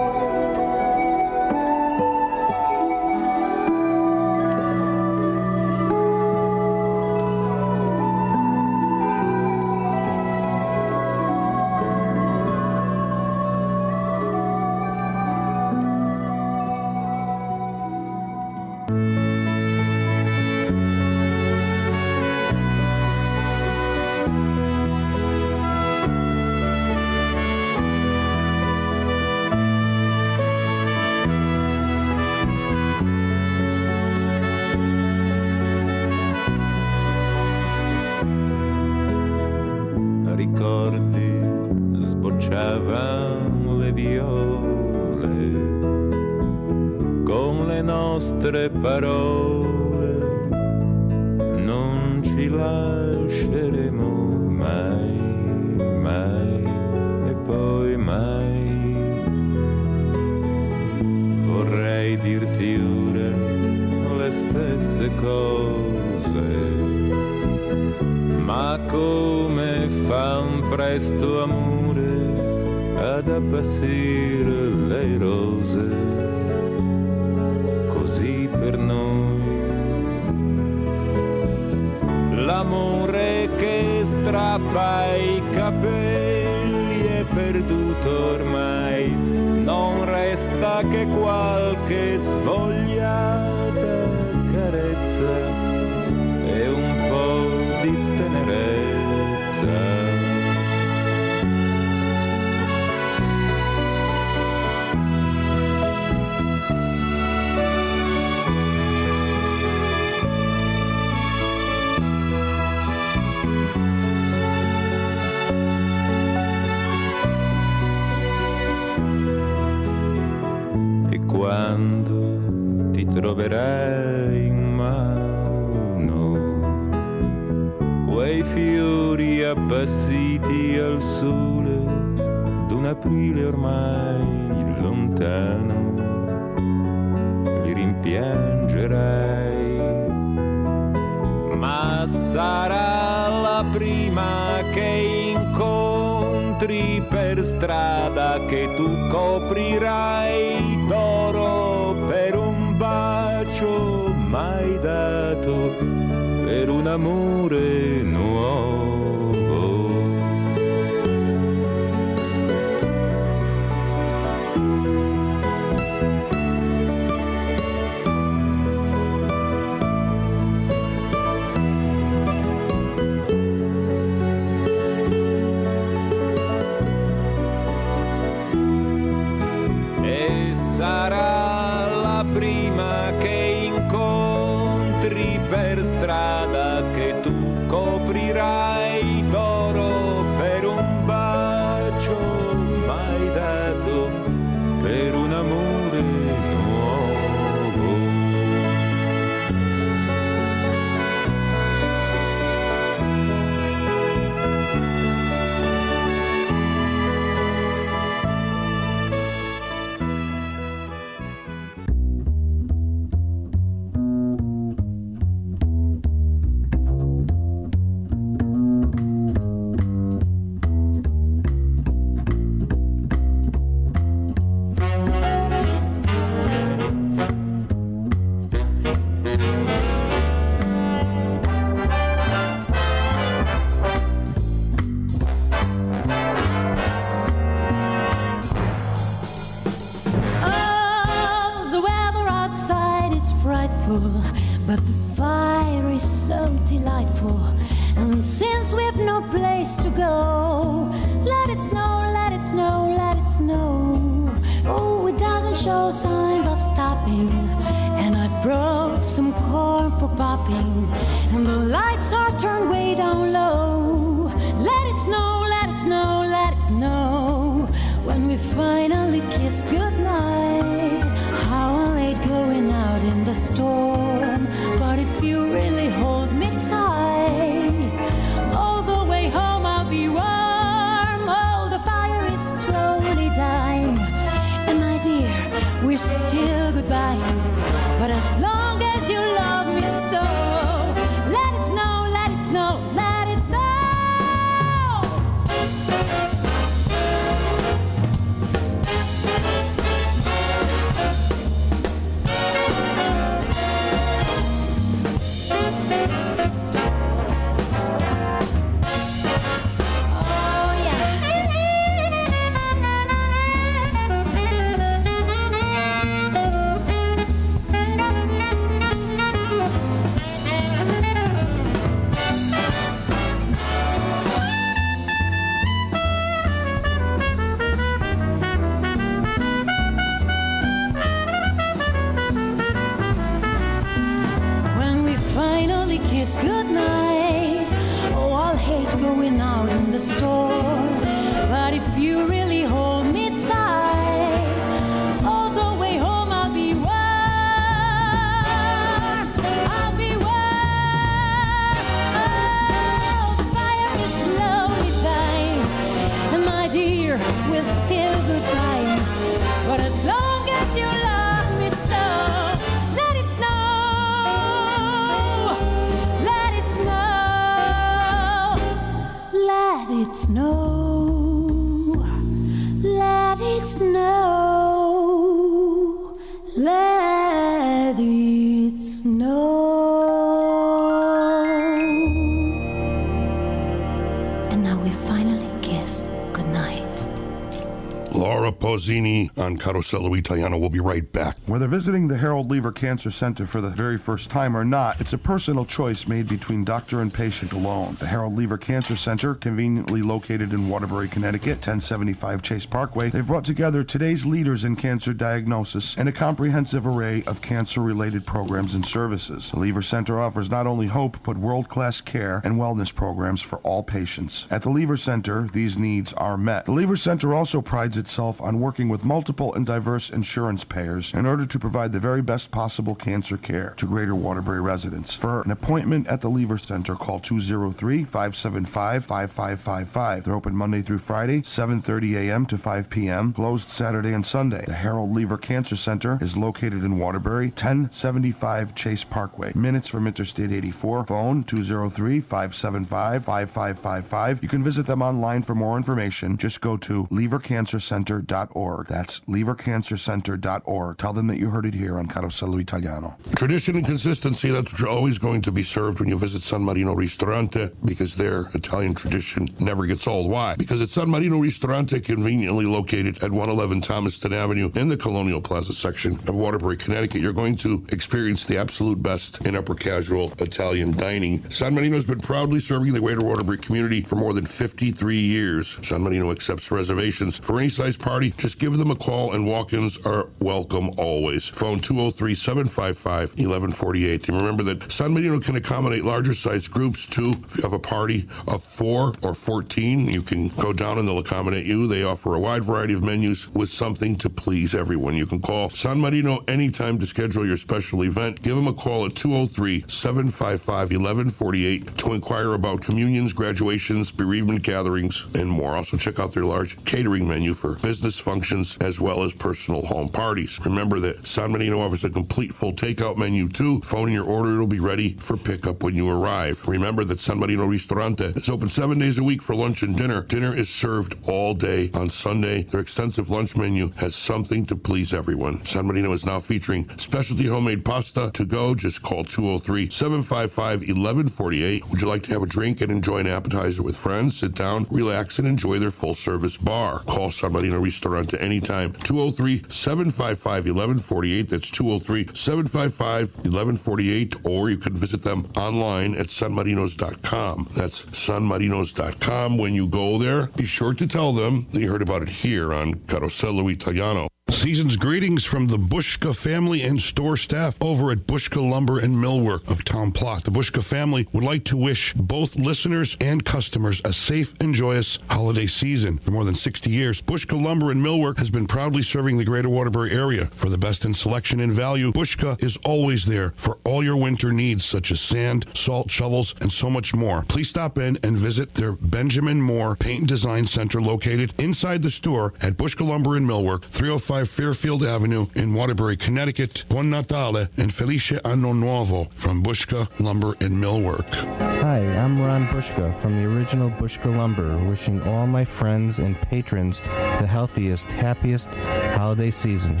On Carosello Italiano. We'll be right back. Whether visiting the Harold Leever Cancer Center for the very first time or not, it's a personal choice made between doctor and patient alone. The Harold Leever Cancer Center, conveniently located in Waterbury, Connecticut, 1075 Chase Parkway, they've brought together today's leaders in cancer diagnosis and a comprehensive array of cancer-related programs and services. The Leever Center offers not only hope, but world-class care and wellness programs for all patients. At the Leever Center, these needs are met. The Leever Center also prides itself on working with multiple and diverse insurance payers in order to provide the very best possible cancer care to Greater Waterbury residents. For an appointment at the Leever Center, call 203-575-5555. They're open Monday through Friday, 7:30 a.m. to 5 p.m., closed Saturday and Sunday. The Harold Leever Cancer Center is located in Waterbury, 1075 Chase Parkway, minutes from Interstate 84. Phone 203-575-5555. You can visit them online for more information. Just go to leevercancercenter.org. That's leevercancercenter.org. Tell them that you heard it here on Carosello Italiano. Tradition and consistency, that's what you're always going to be served when you visit San Marino Ristorante because their Italian tradition never gets old. Why? Because it's San Marino Ristorante, conveniently located at 111 Thomaston Avenue in the Colonial Plaza section of Waterbury, Connecticut. You're going to experience the absolute best in upper casual Italian dining. San Marino's been proudly serving the greater Waterbury community for more than 53 years. San Marino accepts reservations for any size party. Just give them a call and walk-ins are welcome always. Phone 203-755-1148. And remember that San Marino can accommodate larger size groups too. If you have a party of four or 14, you can go down and they'll accommodate you. They offer a wide variety of menus with something to please everyone. You can call San Marino anytime to schedule your special event. Give them a call at 203-755-1148 to inquire about communions, graduations, bereavement gatherings, and more. Also check out their large catering menu for business functions as well as personal home parties. Remember that San Marino offers a complete full takeout menu too. Phone in your order, it'll be ready for pickup when you arrive. Remember that San Marino Ristorante is open seven days a week for lunch and dinner. Dinner is served all day on Sunday. Their extensive lunch menu has something to please everyone. San Marino is now featuring specialty homemade pasta to go. Just call 203 755 1148. Would you like to have a drink and enjoy an appetizer with friends? Sit down, relax, and enjoy their full service bar. Call San Marino Ristorante anytime. 203 755 1148. That's 203 755 1148. Or you can visit them online at sanmarinos.com. That's sanmarinos.com. When you go there, be sure to tell them that you heard about it here on Carosello Italiano. Season's greetings from the Bushka family and store staff over at Bushka Lumber and Millwork of Town Plot. The Bushka family would like to wish both listeners and customers a safe and joyous holiday season. For more than 60 years, Bushka Lumber and Millwork has been proudly serving the greater Waterbury area. For the best in selection and value, Bushka is always there for all your winter needs, such as sand, salt, shovels, and so much more. Please stop in and visit their Benjamin Moore Paint and Design Center located inside the store at Bushka Lumber and Millwork, 305 Fairfield Avenue in Waterbury, Connecticut. Buon Natale and Felice Anno Nuovo from Bushka Lumber and Millwork. Hi, I'm Ron Bushka from the original Bushka Lumber, wishing all my friends and patrons the healthiest, happiest holiday season.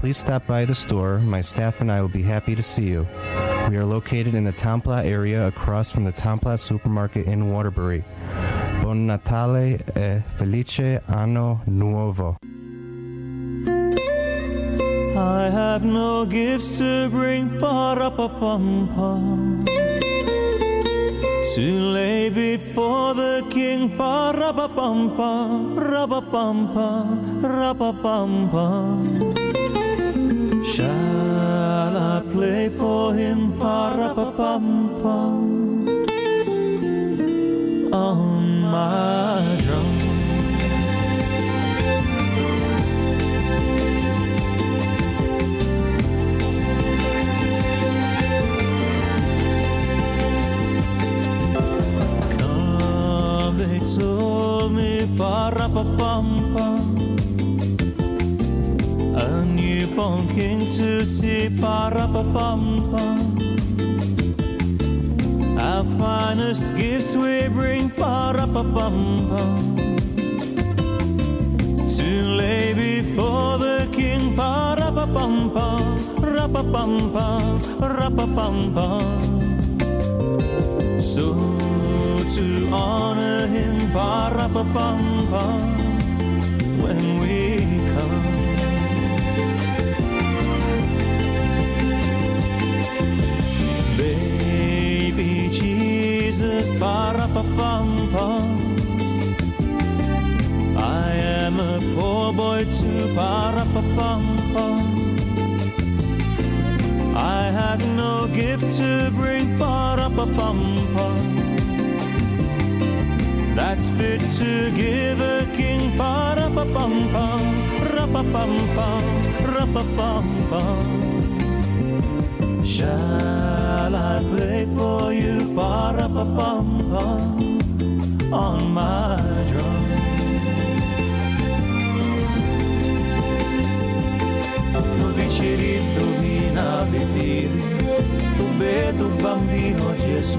Please stop by the store. My staff and I will be happy to see you. We are located in the Town Plot area across from the Town Plot supermarket in Waterbury. Buon Natale e felice anno nuovo. I have no gifts to bring, pa-ra-pa-pum-pum, to lay before the king, pa-ra-pa-pum-pum, ra-pa-pum-pum, ra-pa-pum-pum. Shall I play for him, pa-ra-pa-pum-pum, on oh, my they told me, pa-ra-pa-pum-pum, a newborn king to see, pa-ra-pa-pum-pum. Our finest gifts we bring, pa-ra-pa-pum-pum, to lay before the king, pa-ra-pa-pum-pum, ra-pa-pum-pum, ra-pa-pum-pum. So to honor him, pa-ra-pa-pum-pum, when we come. Baby Jesus, pa-ra-pa-pum-pum. I am a poor boy too, pa-ra-pa-pum-pum. I have no gift to bring, pa-ra-pa-pum-pum. That's fit to give a king, ra-pa-pum-pum, ra-pa-pum-pum. Shall I play for you, pa-ra-pa-pum-pum, on my drum? Un vicino indovina vedere, un vedo bambino Gesù,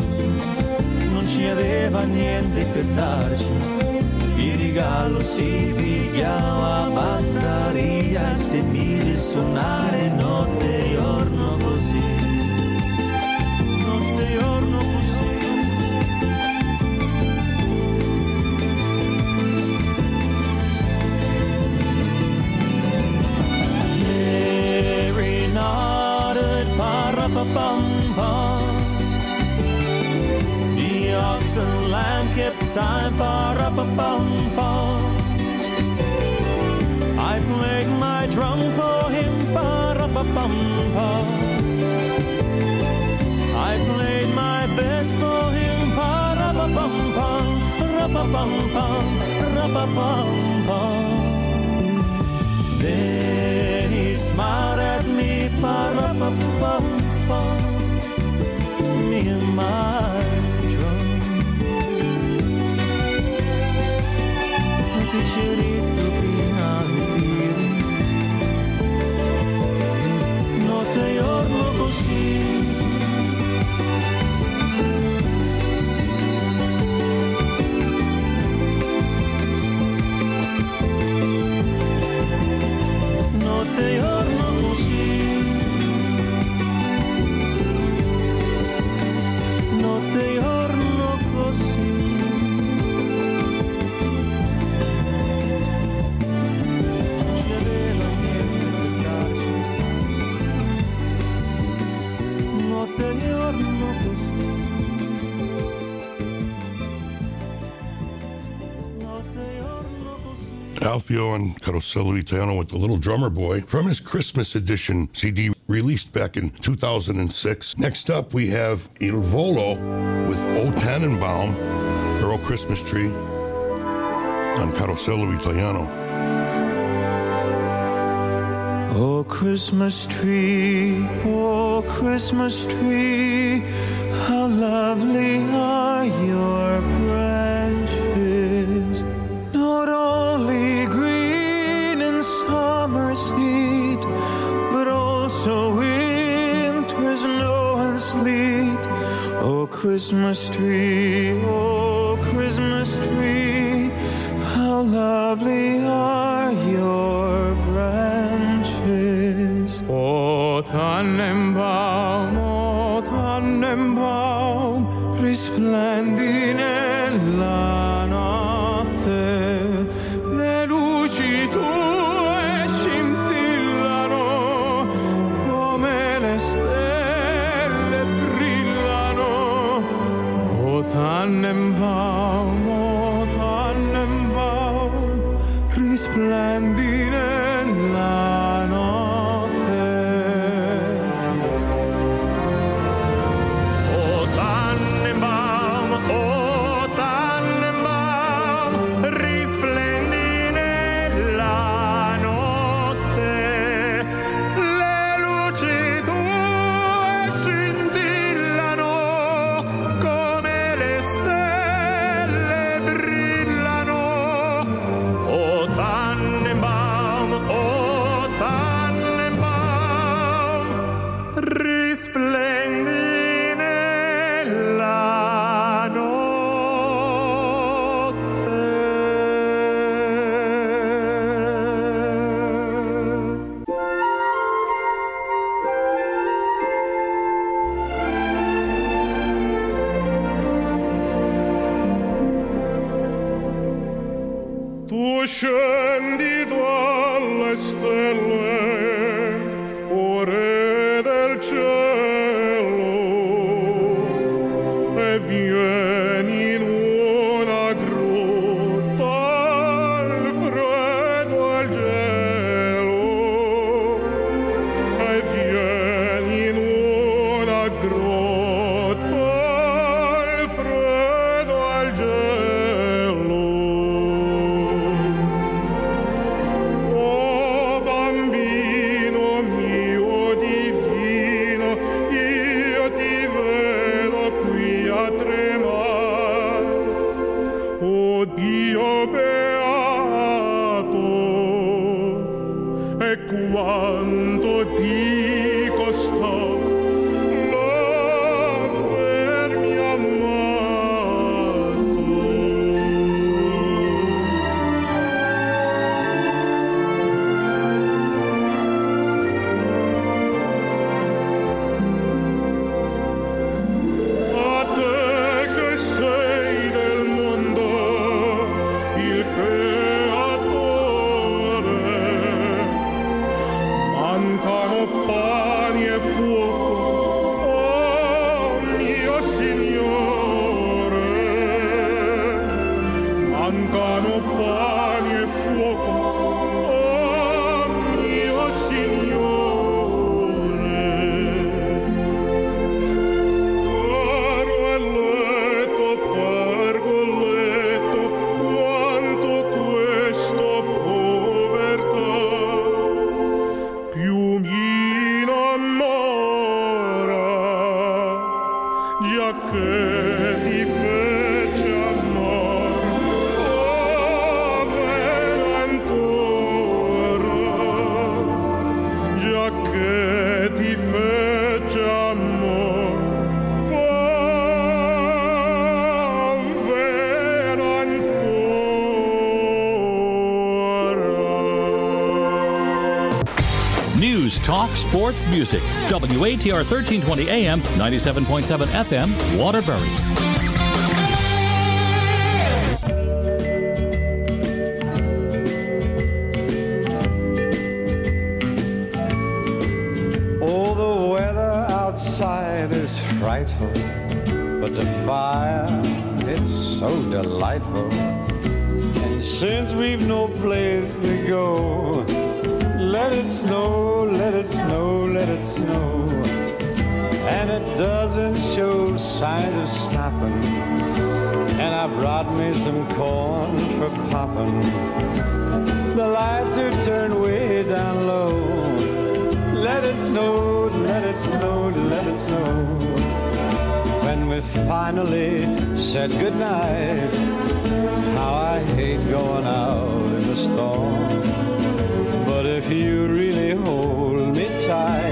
ci aveva niente per darci, il regalo si pigliava a batteria e si mise a suonare notte lamb kept time, pa-ra-pa-pum-pum. I played my drum for him, pa-ra-pa-pum-pum. I played my best for him, pa-ra-pa-pum-pum, ra-pa-pum-pum, ra-pa-pum-pum. Then he smiled at me, pa-ra-pa-pum-pum, me and my Alfio and Carosello Italiano with the Little Drummer Boy from his Christmas edition CD released back in 2006. Next up, we have Il Volo with O Tannenbaum, Earl Christmas Tree on Carosello Italiano. Oh, Christmas tree, oh, Christmas tree, how lovely are Christmas tree, oh, Christmas tree, how lovely are your branches. Oh Tannenbaum, News, talk, sports, music. WATR 1320 AM, 97.7 FM, Waterbury. Oh, the weather outside is frightful, but the fire, it's so delightful. And since we've no place to go, let it snow. signs of stopping. And I brought me some corn for popping. The lights are turned way down low. Let it snow, let it snow, let it snow. When we finally said goodnight, how I hate going out in the storm. But if you really hold me tight,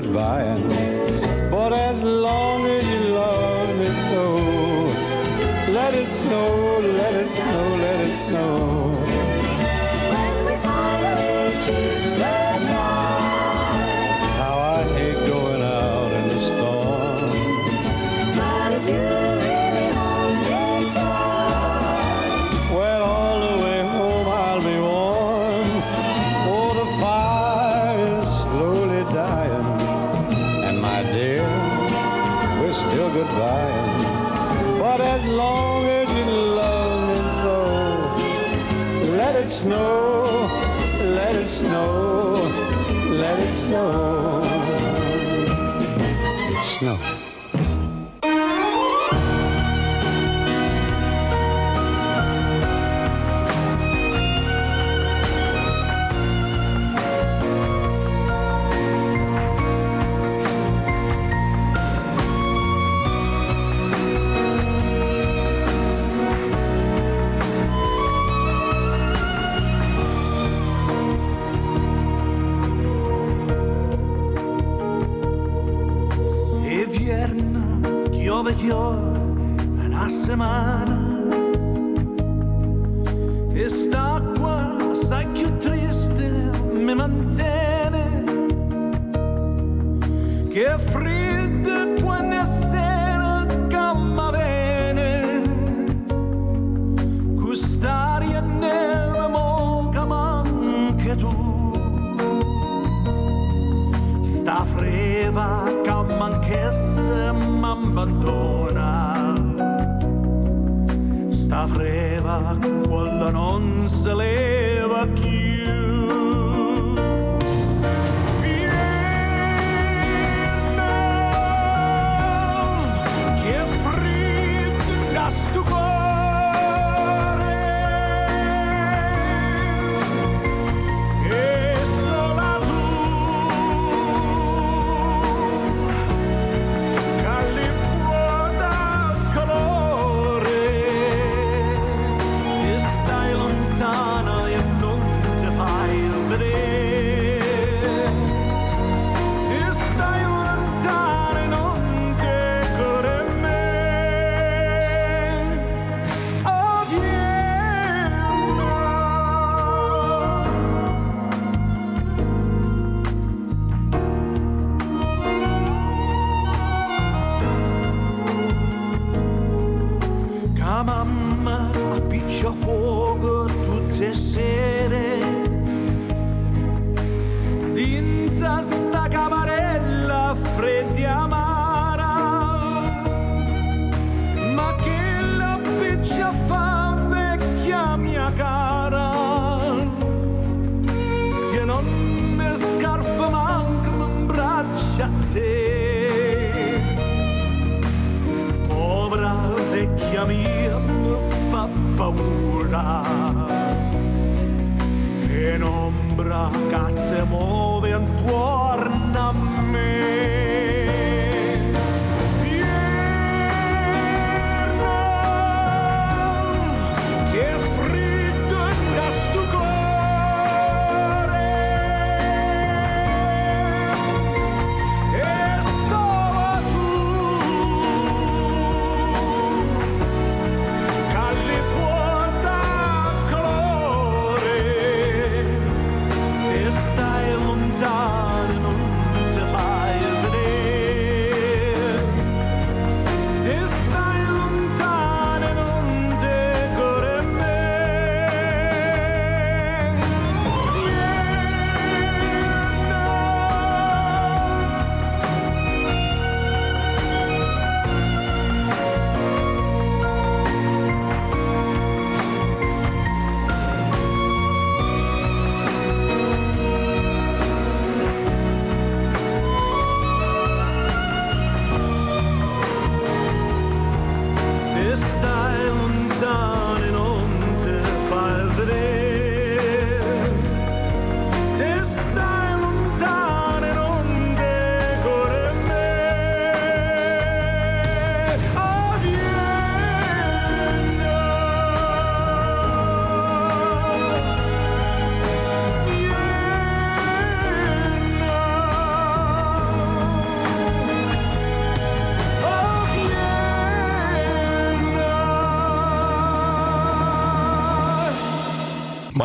goodbye.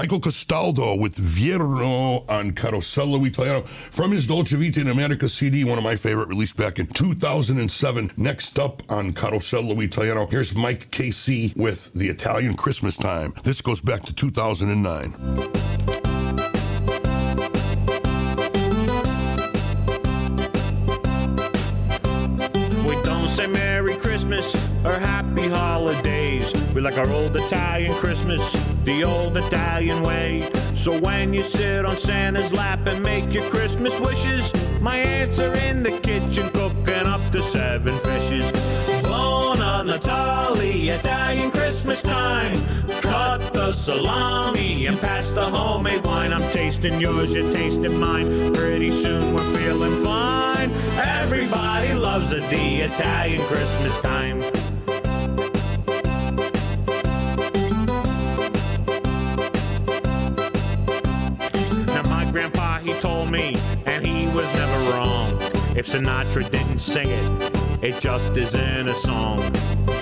Michael Castaldo with Vierno on Carosello Italiano from his Dolce Vita in America CD, one of my favorite, released back in 2007. Next up on Carosello Italiano, here's Mike Casey with The Italian Christmas Time. This goes back to 2009. Like our old Italian Christmas, the old Italian way. So when you sit on Santa's lap and make your Christmas wishes, my aunts are in the kitchen cooking up the seven fishes. Buona Natale, Italian Christmas time. Cut the salami and pass the homemade wine. I'm tasting yours, you're tasting mine. Pretty soon we're feeling fine. Everybody loves it, the Italian Christmas time. If Sinatra didn't sing it, it just isn't a song.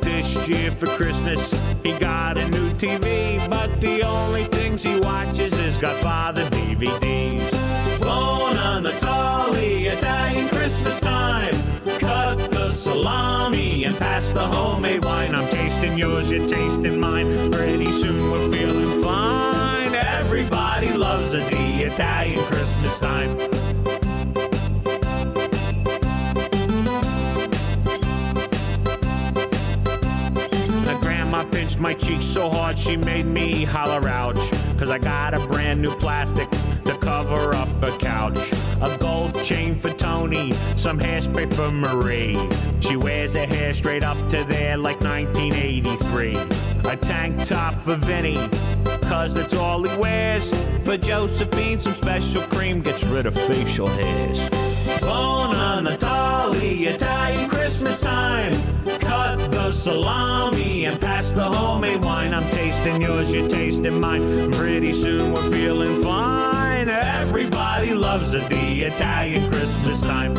This year for Christmas, he got a new TV, but the only things he watches is Godfather DVDs. Buona Natale, Italian Christmas time. Cut the salami and pass the homemade wine. I'm tasting yours, you're tasting mine. Pretty soon we're feeling fine. Everybody loves it, the Italian Christmas time. Grandma pinched my cheek so hard she made me holler ouch. Cause I got a brand new plastic to cover up a couch. A gold chain for Tony, some hairspray for Marie. She wears her hair straight up to there like 1983. A tank top for Vinny, cause that's all he wears. For Josephine, some special cream gets rid of facial hairs. Natale, Italian Christmas time. Cut salami and pass the homemade wine. I'm tasting yours, you're tasting mine. Pretty soon we're feeling fine. Everybody loves it, the Italian Christmas time.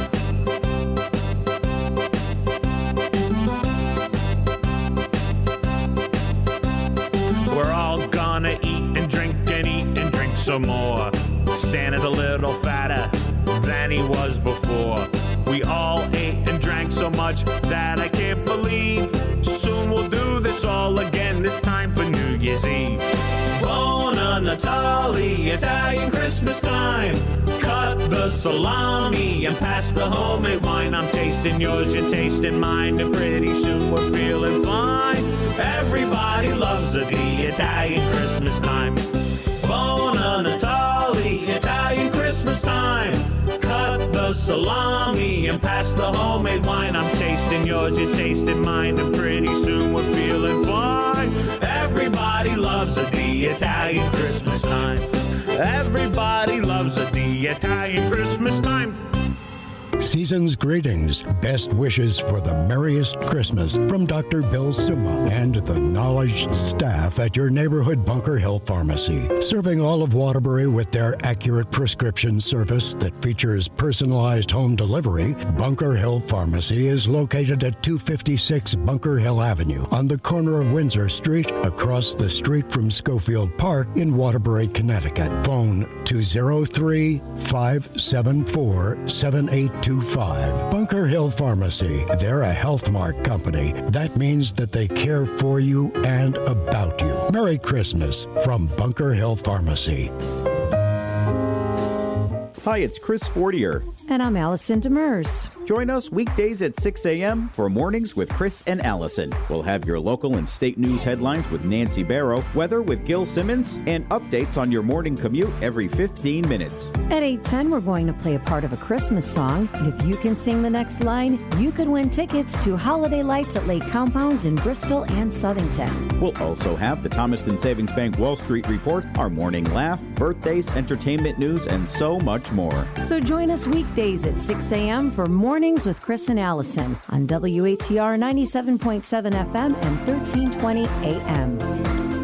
We're all gonna eat and drink and eat and drink some more. Santa's a little fatter than he was before. We all ate and drank so much that I can't believe. Soon we'll do this all again, this time for New Year's Eve. Buona Natale, Italian Christmas time. Cut the salami and pass the homemade wine. I'm tasting yours, you're tasting mine, and pretty soon we're feeling fine. Everybody loves the Italian Christmas time. Salami and pass the homemade wine. I'm tasting yours, you're tasting mine, and pretty soon we're feeling fine. Everybody loves it, the Italian Christmas time. Everybody loves it, the Italian Christmas time. Season's greetings, best wishes for the merriest Christmas from Dr. Bill Suma and the knowledge staff at your neighborhood Bunker Hill Pharmacy, serving all of Waterbury with their accurate prescription service that features personalized home delivery. Bunker Hill Pharmacy is located at 256 Bunker Hill Avenue on the corner of Windsor Street, across the street from Schofield Park in Waterbury, Connecticut. Phone 203 574 7825. Bunker Hill Pharmacy. They're a Health Mart company. That means that they care for you and about you. Merry Christmas from Bunker Hill Pharmacy. Hi, it's Chris Fortier. And I'm Allison Demers. Join us weekdays at 6 a.m. for Mornings with Chris and Allison. We'll have your local and state news headlines with Nancy Barrow, weather with Gil Simmons, and updates on your morning commute every 15 minutes. At 8:10, we're going to play a part of a Christmas song, and if you can sing the next line, you could win tickets to holiday lights at Lake Compounce in Bristol and Southington. We'll also have the Thomaston Savings Bank Wall Street Report, our morning laugh, birthdays, entertainment news, and so much So join us weekdays at 6 a.m. for Mornings with Chris and Allison on WATR 97.7 FM and 1320 AM.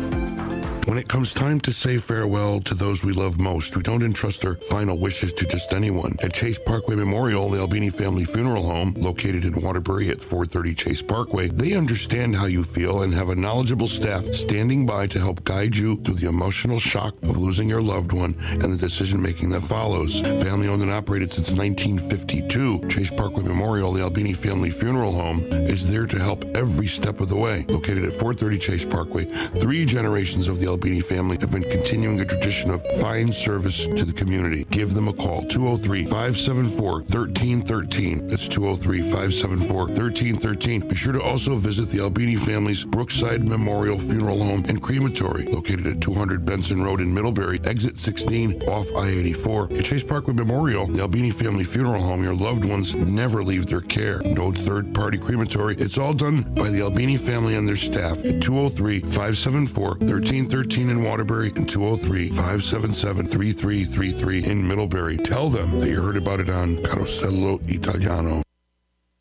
When it comes time to say farewell to those we love most, we don't entrust our final wishes to just anyone. At Chase Parkway Memorial, the Albini Family Funeral Home, located in Waterbury at 430 Chase Parkway, they understand how you feel and have a knowledgeable staff standing by to help guide you through the emotional shock of losing your loved one and the decision making that follows. Family owned and operated since 1952, Chase Parkway Memorial, the Albini Family Funeral Home, is there to help every step of the way. Located at 430 Chase Parkway, three generations of the Albini family have been continuing a tradition of fine service to the community. Give them a call, 203 574 1313. That's 203 574 1313. Be sure to also visit the Albini family's Brookside Memorial Funeral Home and Crematory, located at 200 Benson Road in Middlebury, exit 16 off I 84. At Chase Parkway Memorial, the Albini Family Funeral Home, your loved ones never leave their care. No third party crematory. It's all done by the Albini family and their staff at 203 574 1313 in Waterbury and 203 577 3333 in Middlebury. Tell them that you heard about it on Carosello Italiano.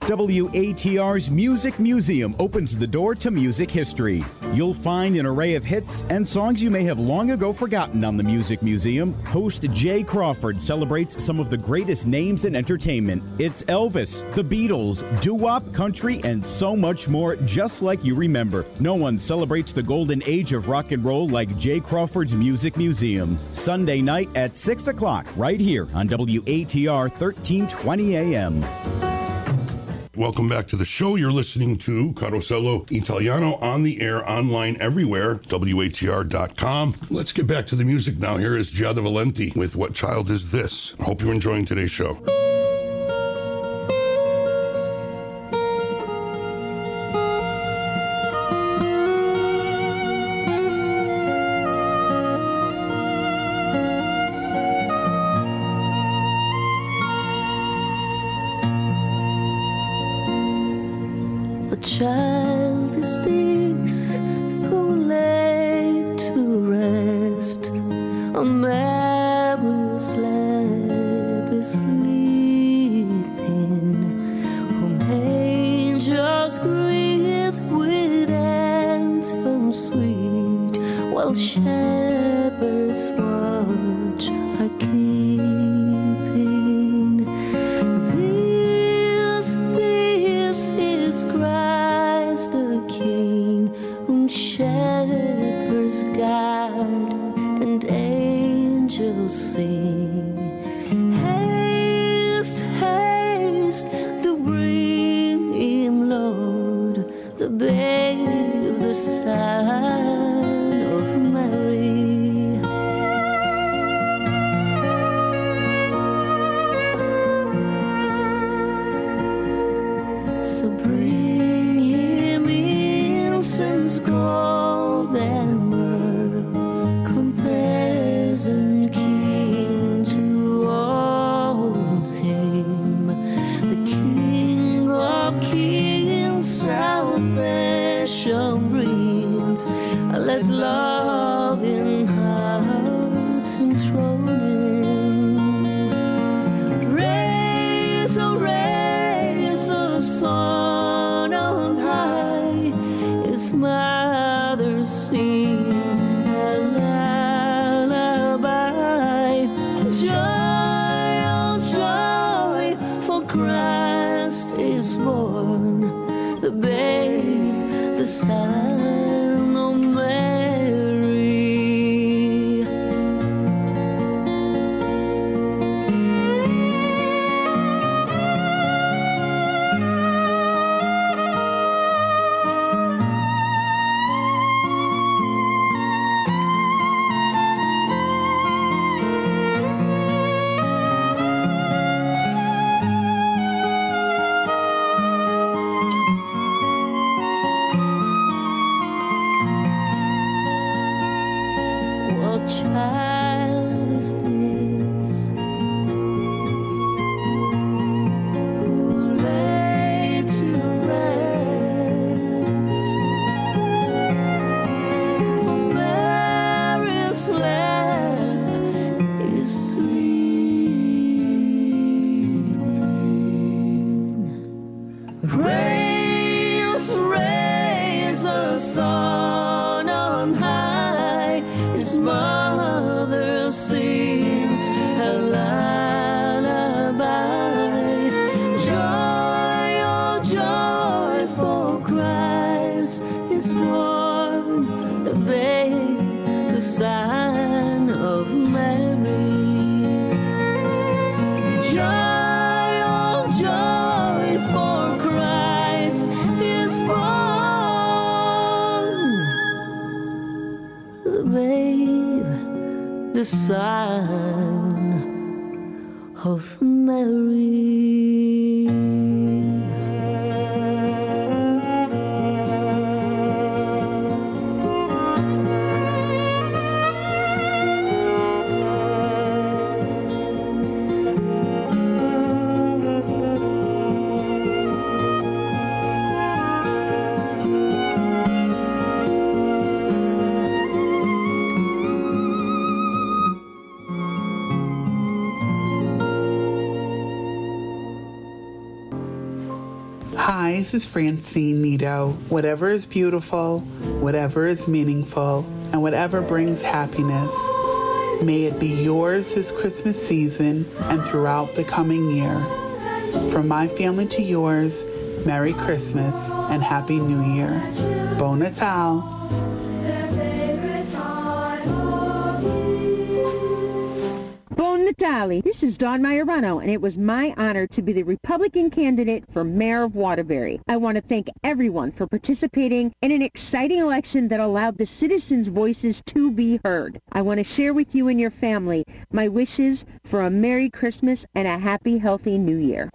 WATR's Music Museum opens the door to music history. You'll find an array of hits and songs you may have long ago forgotten on the Music Museum. Host Jay Crawford celebrates some of the greatest names in entertainment. It's Elvis, the Beatles, doo wop, country, and so much more, just like you remember. No one celebrates the golden age of rock and roll like Jay Crawford's Music Museum. Sunday night at 6 o'clock, right here on WATR 1320 AM. Welcome back to the show. You're listening to Carosello Italiano on the air, online, everywhere, WATR.com. Let's get back to the music now. Here is Giada Valenti with What Child Is This? Hope you're enjoying today's show. Is Francine Nito. Whatever is beautiful, whatever is meaningful, and whatever brings happiness, may it be yours this Christmas season and throughout the coming year. From my family to yours, Merry Christmas and Happy New Year. Bon Natal. This is Dawn Maiorano, and it was my honor to be the Republican candidate for mayor of Waterbury. I want to thank everyone for participating in an exciting election that allowed the citizens' voices to be heard. I want to share with you and your family my wishes for a Merry Christmas and a happy, healthy New Year.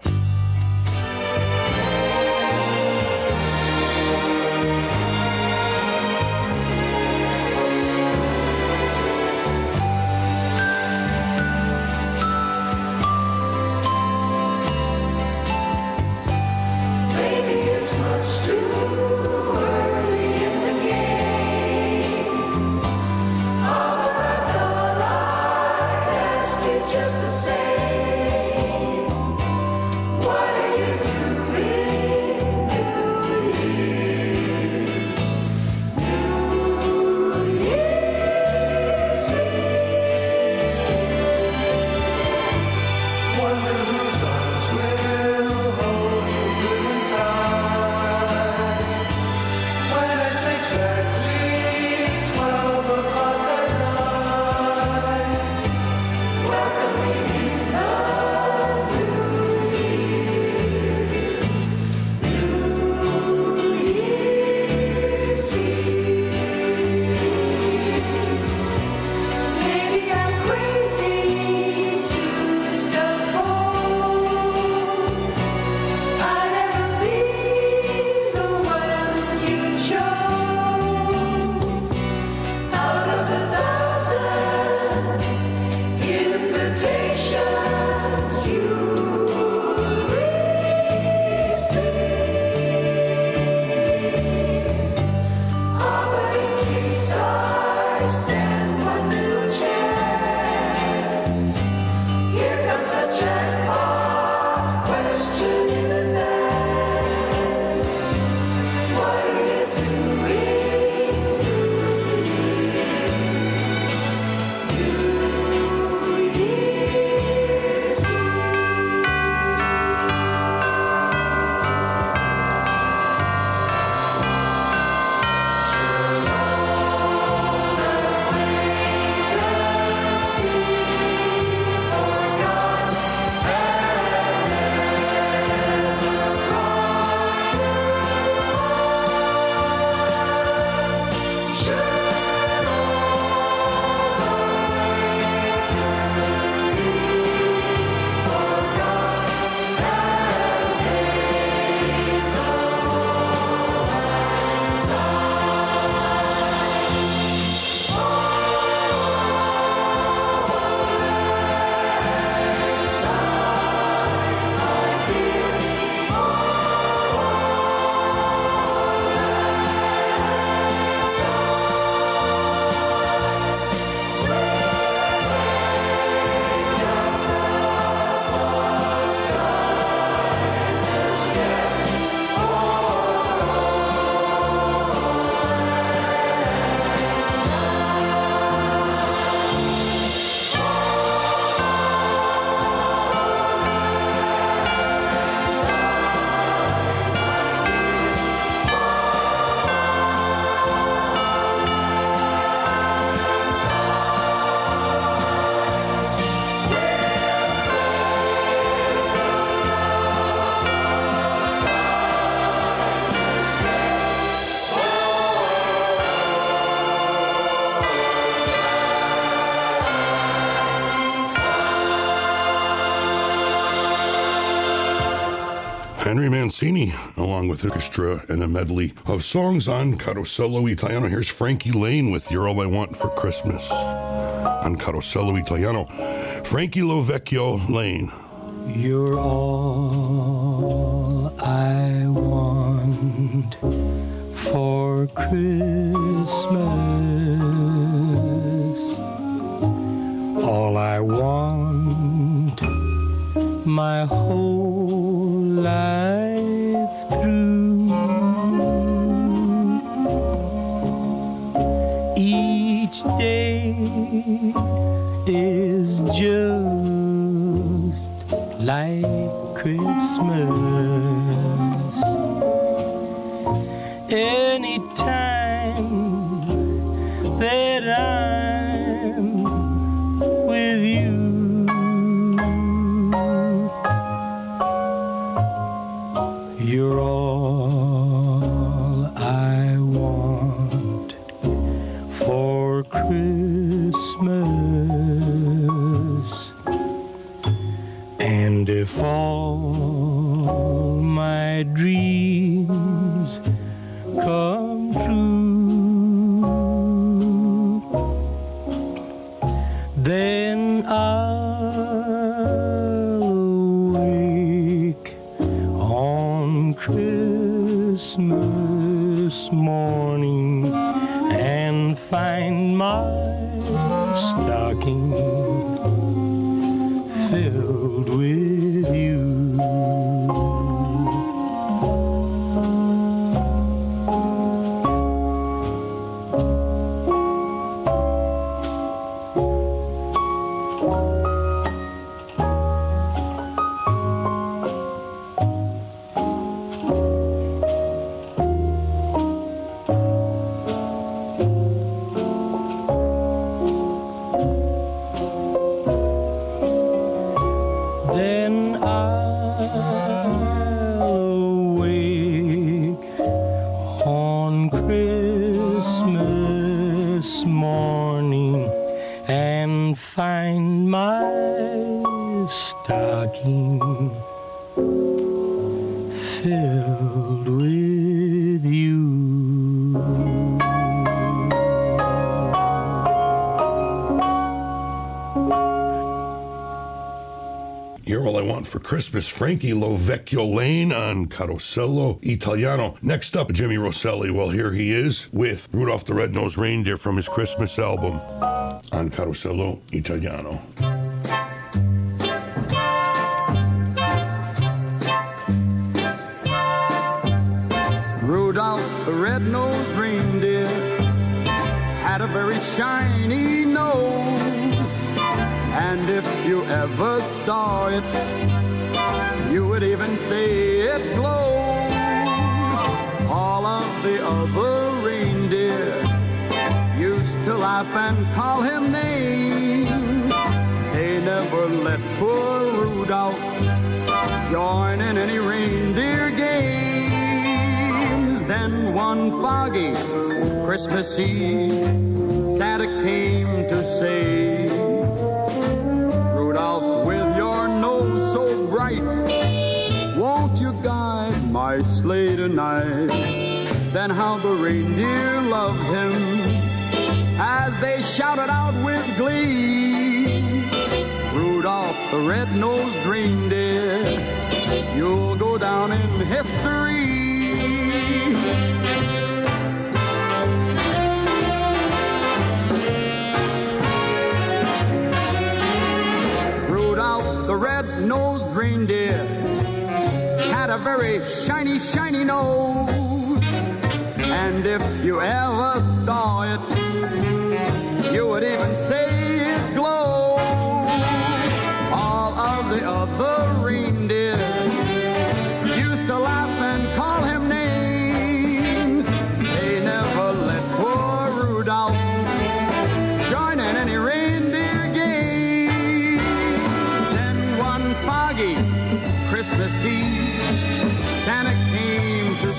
Along with orchestra and a medley of songs on Carosello Italiano. Here's Frankie Laine with You're All I Want for Christmas on Carosello Italiano. Frankie Lovecchio Laine. You're all I want for Christmas. Christmas, Frankie Lovecchio Laine on Carosello Italiano. Next up, Jimmy Roselli. Well, here he is with Rudolph the Red-Nosed Reindeer from his Christmas album on Carosello Italiano. Rudolph the red-nosed reindeer had a very shiny nose. And if you ever saw it, you would even say it glows. All of the other reindeer used to laugh and call him names. They never let poor Rudolph join in any reindeer games. Then one foggy Christmas Eve, Santa came to say, Rudolph, with your nose so bright, my sleigh tonight? Then how the reindeer loved him as they shouted out with glee. Rudolph the red-nosed reindeer, you'll go down in history. Rudolph the red-nosed reindeer a very shiny, shiny nose. And if you ever saw it, you would even say it glows. All of the other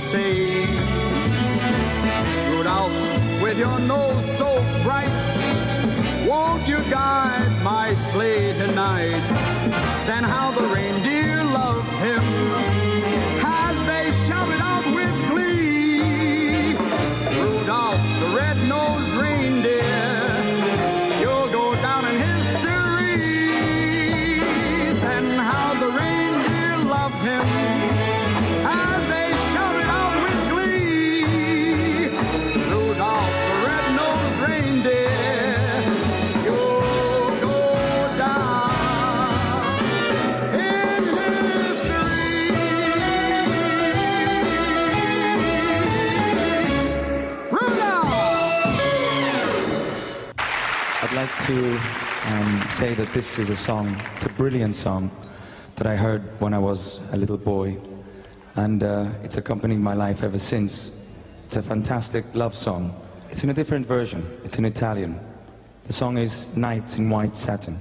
say, Rudolph, with your nose so bright, won't you guide my sleigh tonight? Then how the reindeer to um, say that this is a song, it's a brilliant song that I heard when I was a little boy. And uh, it's accompanied my life ever since. It's a fantastic love song. It's in a different version, it's in Italian. The song is Nights in White Satin.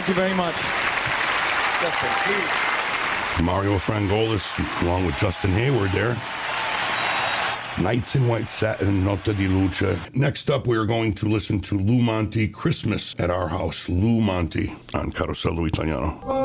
Thank you very much. Justin, please. Mario Frangoulis, along with Justin Hayward there. Nights in White Satin, Notte di Luce. Next up, we are going to listen to Lou Monti, Christmas at Our House. Lou Monti on Carosello Italiano.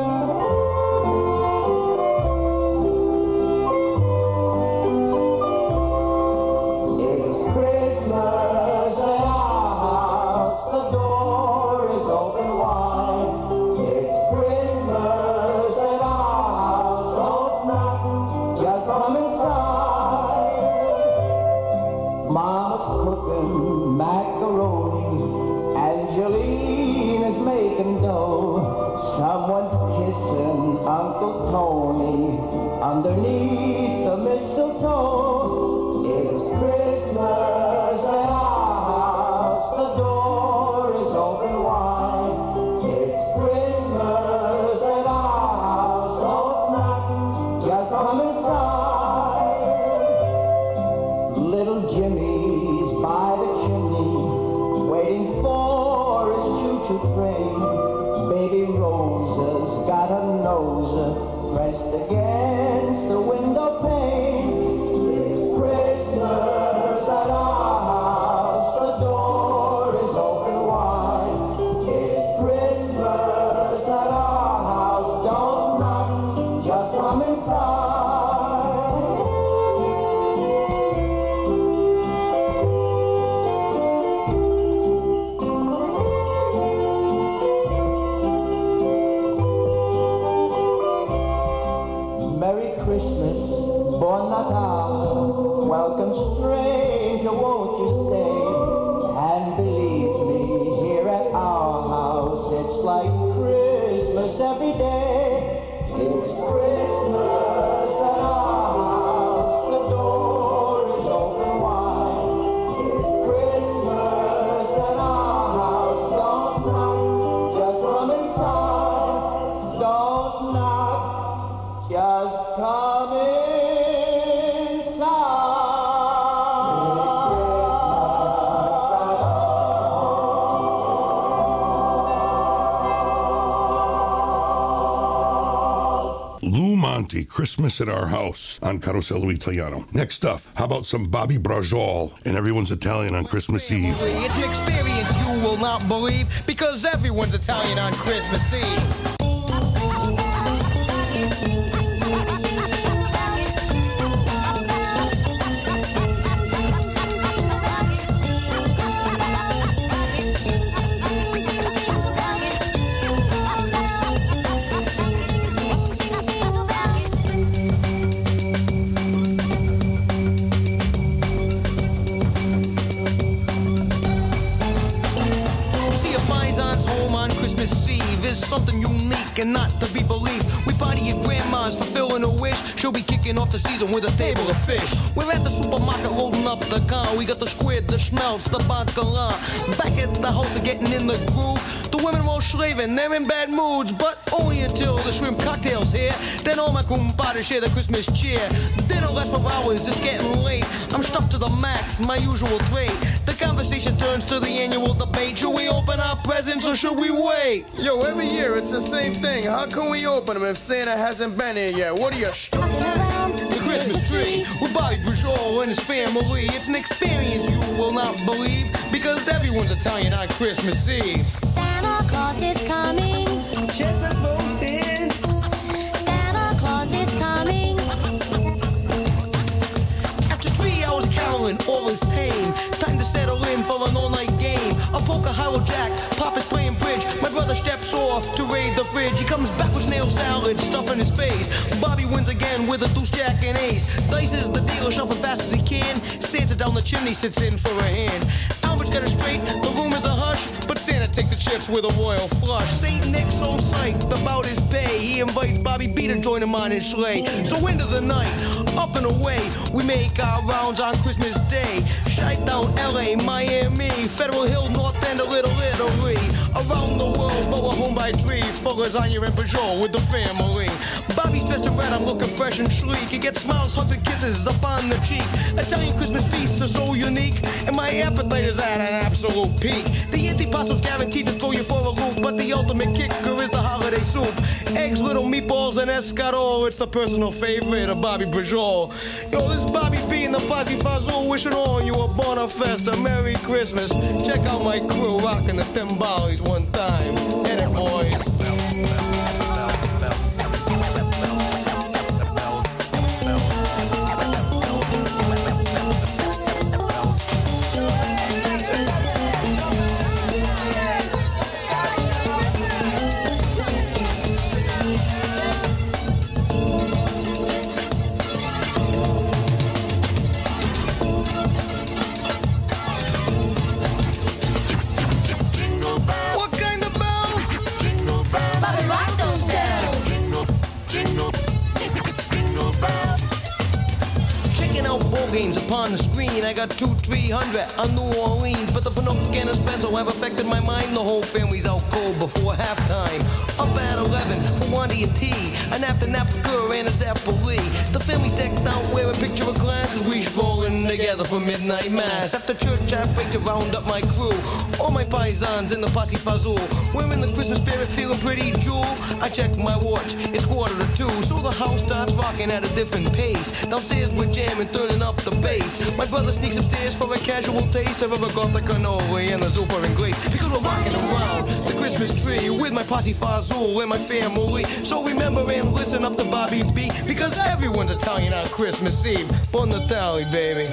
Christmas at Our House on Carosello Italiano. Next up, how about some Bobby Brajol and everyone's Italian on Christmas Eve? It's an experience you will not believe because everyone's Italian on Christmas Eve. With a table of fish. We're at the supermarket loading up the car. We got the squid, the schmelz, the bacala. Back at the house, they're getting in the groove. The women all slaving, they're in bad moods, but only until the shrimp cocktails here. Then all my kumpadres share the Christmas cheer. Dinner lasts for hours, it's getting late. I'm stuffed to the max, my usual trait. The conversation turns to the annual debate. Should we open our presents or should we wait? Yo, every year it's the same thing. How can we open them if Santa hasn't been here yet? What are you around? The Christmas tree with Bobby Brujol and his family. It's an experience you will not believe because everyone's Italian on Christmas Eve. Santa Claus is coming. Chestnut roasting. Santa Claus is coming. After three hours caroling, all is tame. Time to settle in for an all-night game. A poker hollow jack, Pop is playing bridge. My brother steps off to raid fridge. He comes back with snail salad stuff in his face. Bobby wins again with a deuce jack and ace. Dice is the dealer, shuffling fast as he can. Santa down the chimney sits in for a hand. Albert's got it straight, the room is a hush. But Santa takes the chips with a royal flush. Saint Nick's so psyched about his pay. He invites Bobby B to join him on his sleigh. So into the night, up and away, we make our rounds on Christmas Day. Shite down LA, Miami, Federal Hill, North spend a little Italy. Around the world, but a home by three. For lasagna and Peugeot with the family. Bobby's dressed in red, I'm looking fresh and sleek. He gets smiles, hugs, and kisses up on the cheek. Italian Christmas feasts are so unique, and my appetite is at an absolute peak. The antipasto's guaranteed to throw you for a loop, but the ultimate kicker is the holiday soup. Eggs, little meatballs, and escarole. It's the personal favorite of Bobby Peugeot the Posse wishing all you a Bona. Merry Christmas. Check out my crew rocking the timbales one 300 on New Orleans. But the Pinocchio and Espresso have affected my mind. The whole family's out cold before halftime. 11 and T. An after nap with girl and a Zapoli. The family decked out wearing picture of glasses. We strolling together for midnight mass. After church, I break to round up my crew. All my paisans in the posse fazul. We're in the Christmas spirit, feeling pretty jewel. I check my watch, it's quarter to two. So the house starts rocking at a different pace. Downstairs we're jamming, turning up the bass. My brother sneaks upstairs for a casual taste of a gothic cannoli and a super and great. Because we're rocking around the Christmas tree with my posse fazul and my family. So remember and listen up to Bobby B. Because everyone's Italian on Christmas Eve. Bon Natale, baby.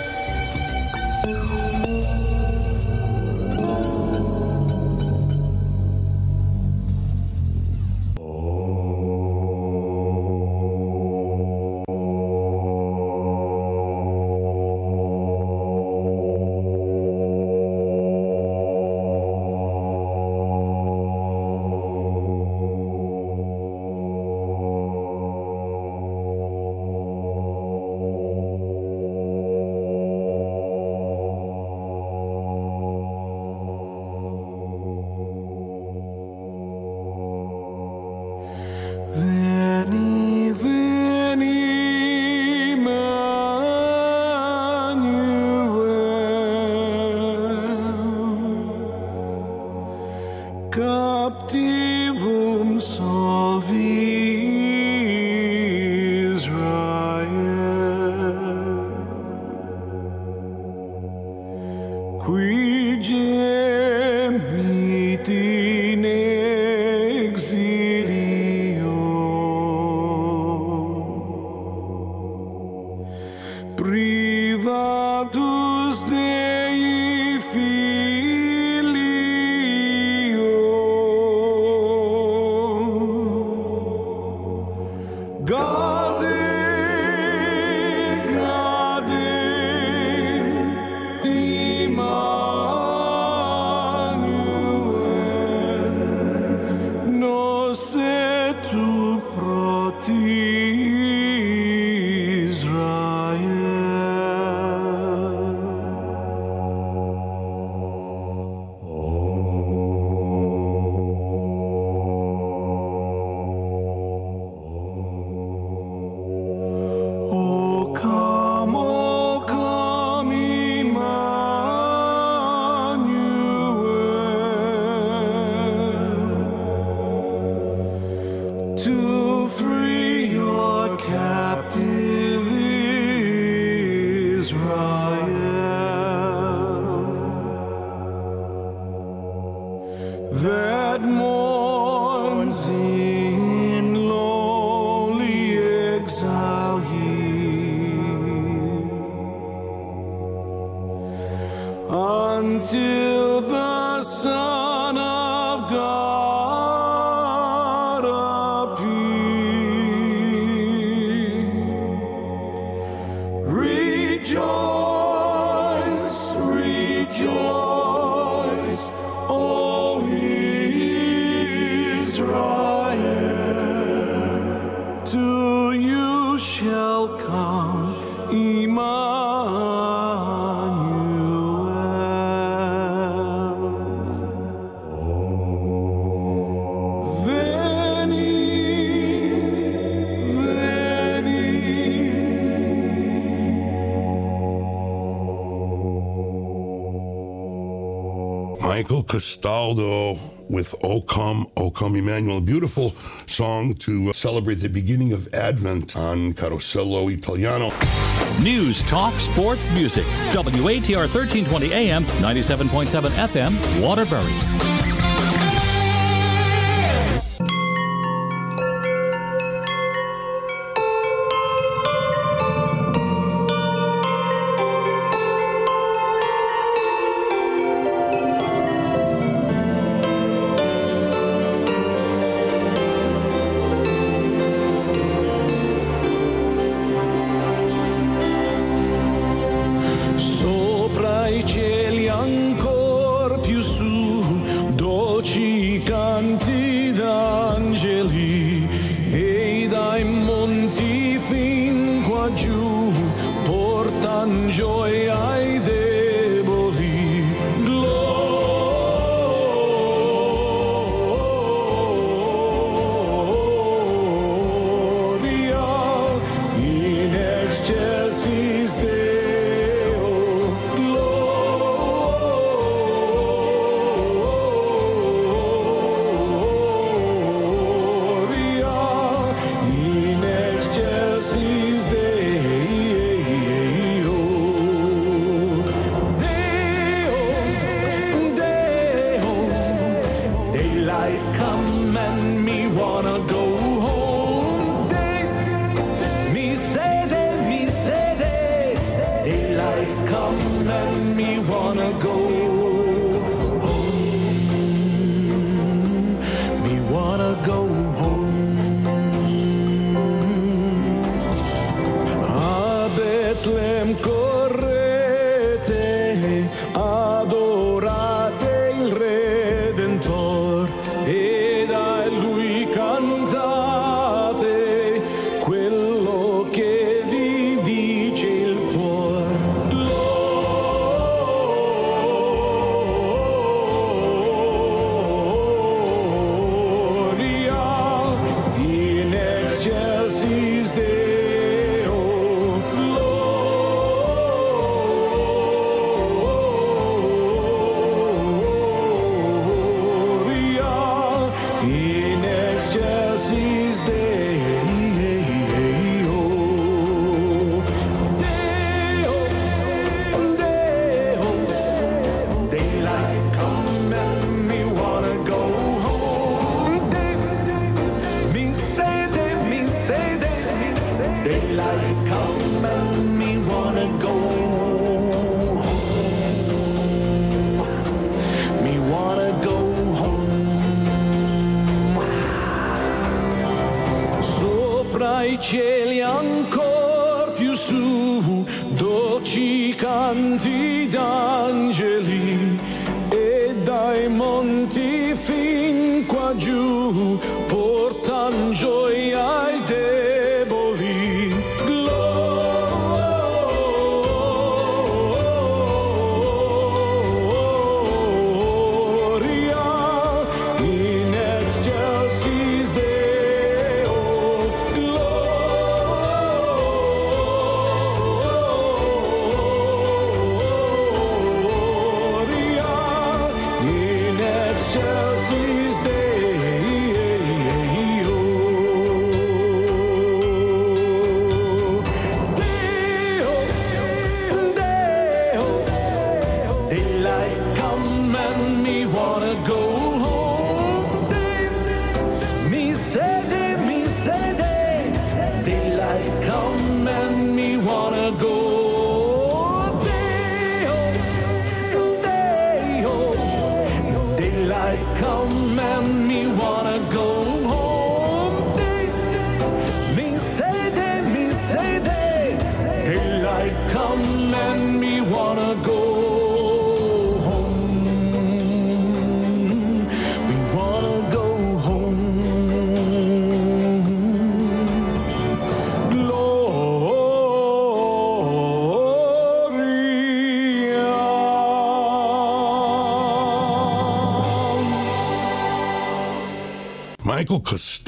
Gestaldo with O Come, O Come Emmanuel. A beautiful song to uh, celebrate the beginning of Advent on Carosello Italiano. News, talk, sports, music. WATR 1320 AM, 97.7 FM, Waterbury.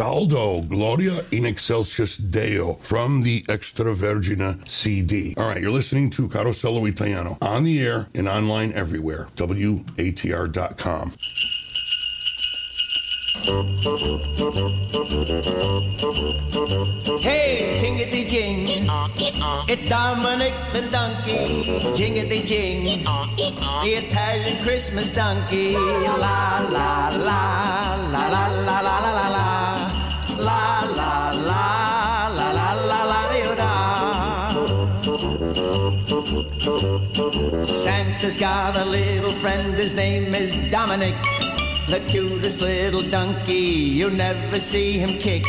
Castaldo, Gloria in Excelsis Deo from the Extra Vergine CD. All right, you're listening to Carosello Italiano on the air and online everywhere. WATR.com. Hey, jingity jing. It's Dominic the donkey. Jingity jing. The Italian Christmas donkey. La la la la la la la la la Santa's got a little friend, his name is Dominic. The cutest little donkey, you'll never see him kick.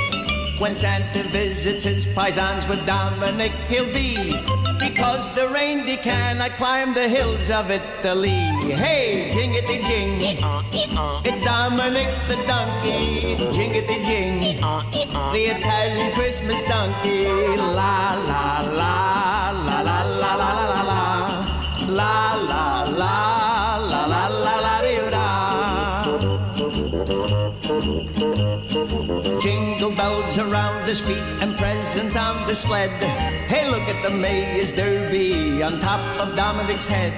When Santa visits his paisans with Dominic, he'll be because the reindeer cannot climb the hills of Italy. Hey, jingity jing, it's Dominic the donkey. Jingity jing, the Italian Christmas donkey. La la la la la la la la la la la la la la the sled. Hey, look at the Mayor's Derby on top of Dominic's head.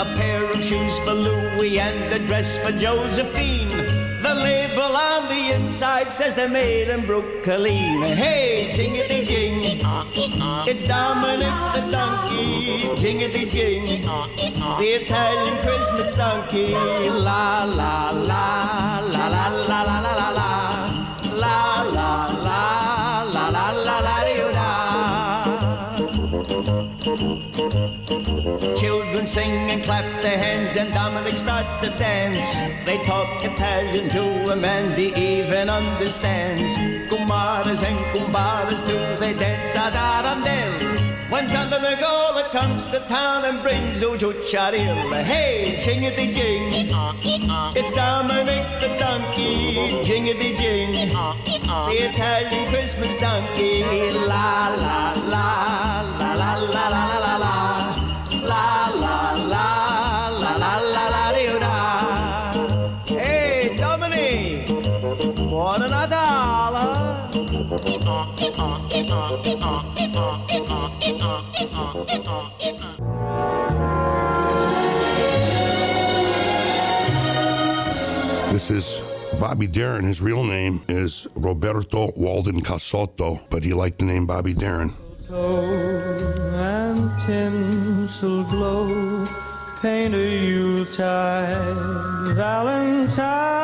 A pair of shoes for Louis and a dress for Josephine. The label on the inside says they're made in Brooklyn. Hey, jingity jing, it's Dominic the donkey. Jingity jing, the Italian Christmas donkey. La la la la la la la la. La their hands and Dominic starts to dance. They talk Italian to him and he even understands. Kumaras and kumbaras do they dance a darandel. When Santa Nicola comes to town and brings Uju Charil, hey, jingity jing, it's Dominic the donkey, jingity jing, the Italian Christmas donkey, la la la la la la la la. La la la la This is Bobby Darin. His real name is Roberto Walden Cassotto, but he liked the name Bobby Darin. and tinsel glow paint a Yuletide Valentine.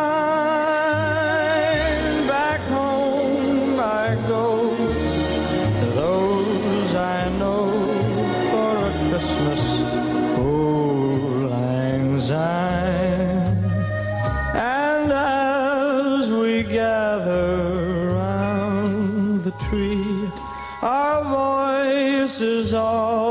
is all.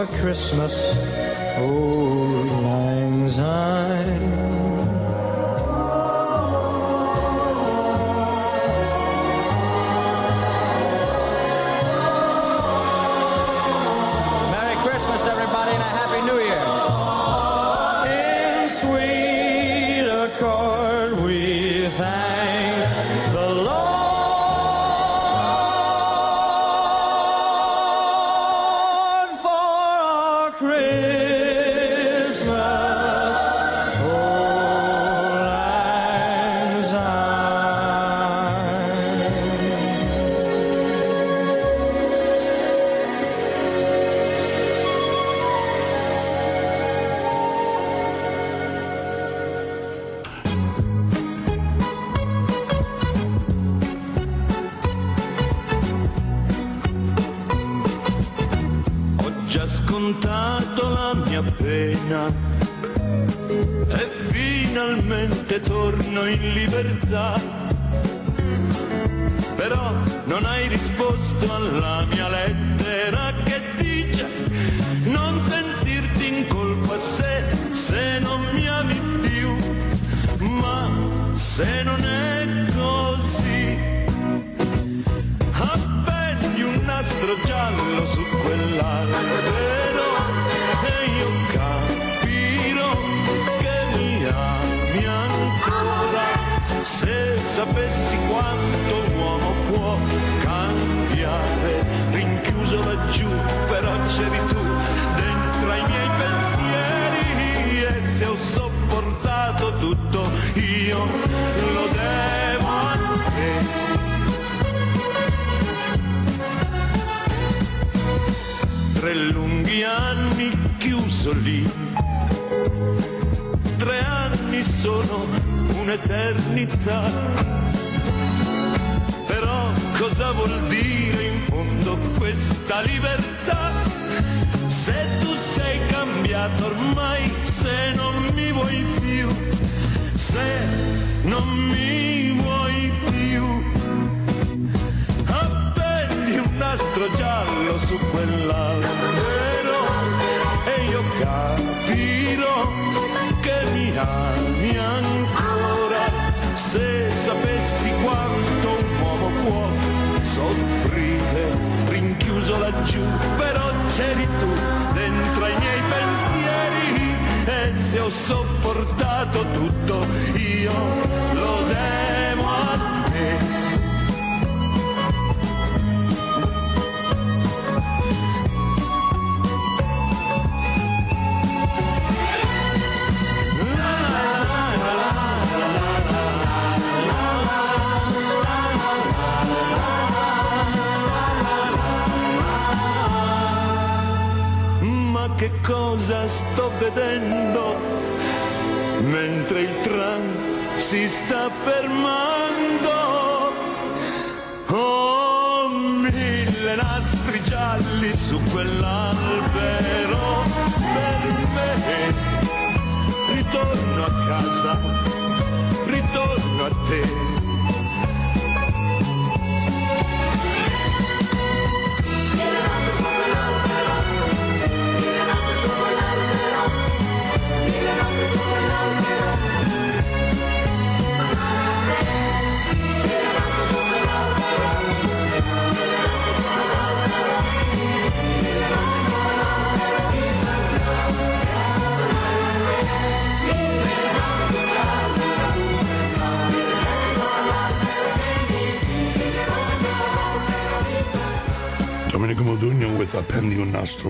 A Christmas. Old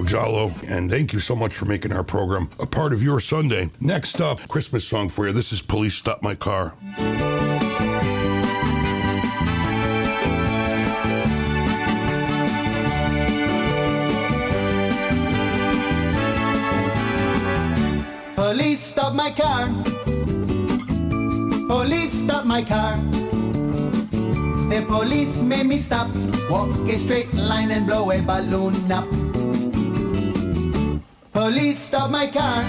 Giallo. And thank you so much for making our program a part of your Sunday. Next up, Christmas song for you. This is Police Stop My Car. Police stop my car. Police stop my car. The police made me stop. Walk a straight line and blow a balloon up. Police stop my car.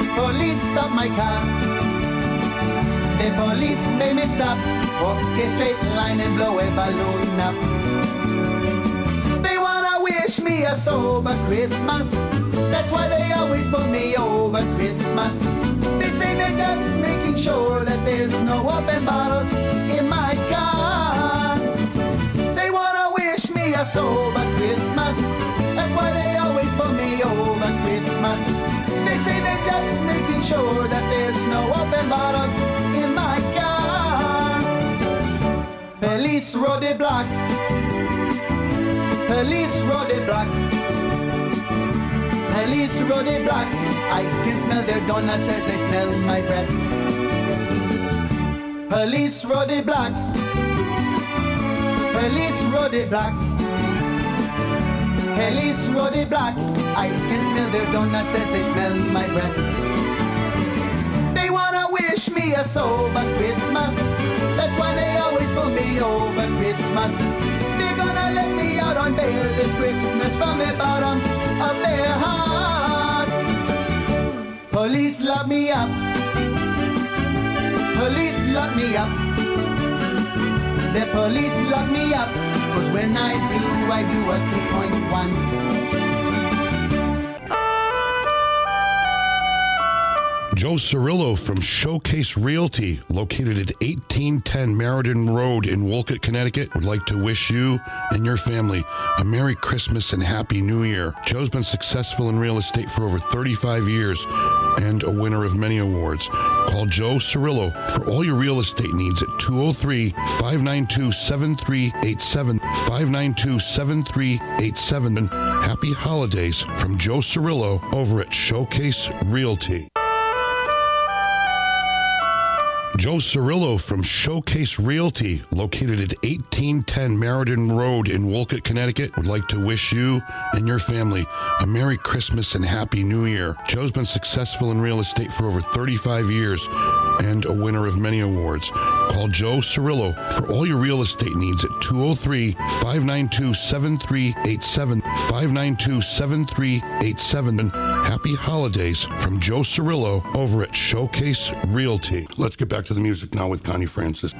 Oh, police stop my car. The police made me stop. Walk a straight line and blow a balloon up. They wanna wish me a sober Christmas. That's why they always pull me over Christmas. They say they're just making sure that there's no open bottles in my car. They wanna wish me a sober Christmas. Pull me over Christmas. They say they're just making sure that there's no open bottles in my car. Police road the block. Police road the block. Police road the block. I can smell their donuts as they smell my breath. Police road the block. Police road the block. Police road the block. I can smell their donuts as they smell my breath. They wanna wish me a sober Christmas. That's why they always pull me over Christmas. They're gonna let me out on bail this Christmas from the bottom of their hearts. Police lock me up. police lock me up. The police lock me up. Cause when I blew, I blew a 2.1. Joe Cirillo from Showcase Realty, located at 1810 Meriden Road in Wolcott, Connecticut, would like to wish you and your family a Merry Christmas and Happy New Year. Joe's been successful in real estate for over 35 years and a winner of many awards. Call Joe Cirillo for all your real estate needs at 203 592 7387. 592 7387. And happy holidays from Joe Cirillo over at Showcase Realty. Joe Cirillo from Showcase Realty, located at 1810 Meriden Road in Wolcott, Connecticut, would like to wish you and your family a Merry Christmas and Happy New Year. Joe's been successful in real estate for over 35 years and a winner of many awards. Call Joe Cirillo for all your real estate needs at 203 592 7387. 592 7387. Happy holidays from Joe Cirillo over at Showcase Realty. Let's get back to the music now with Connie Francis.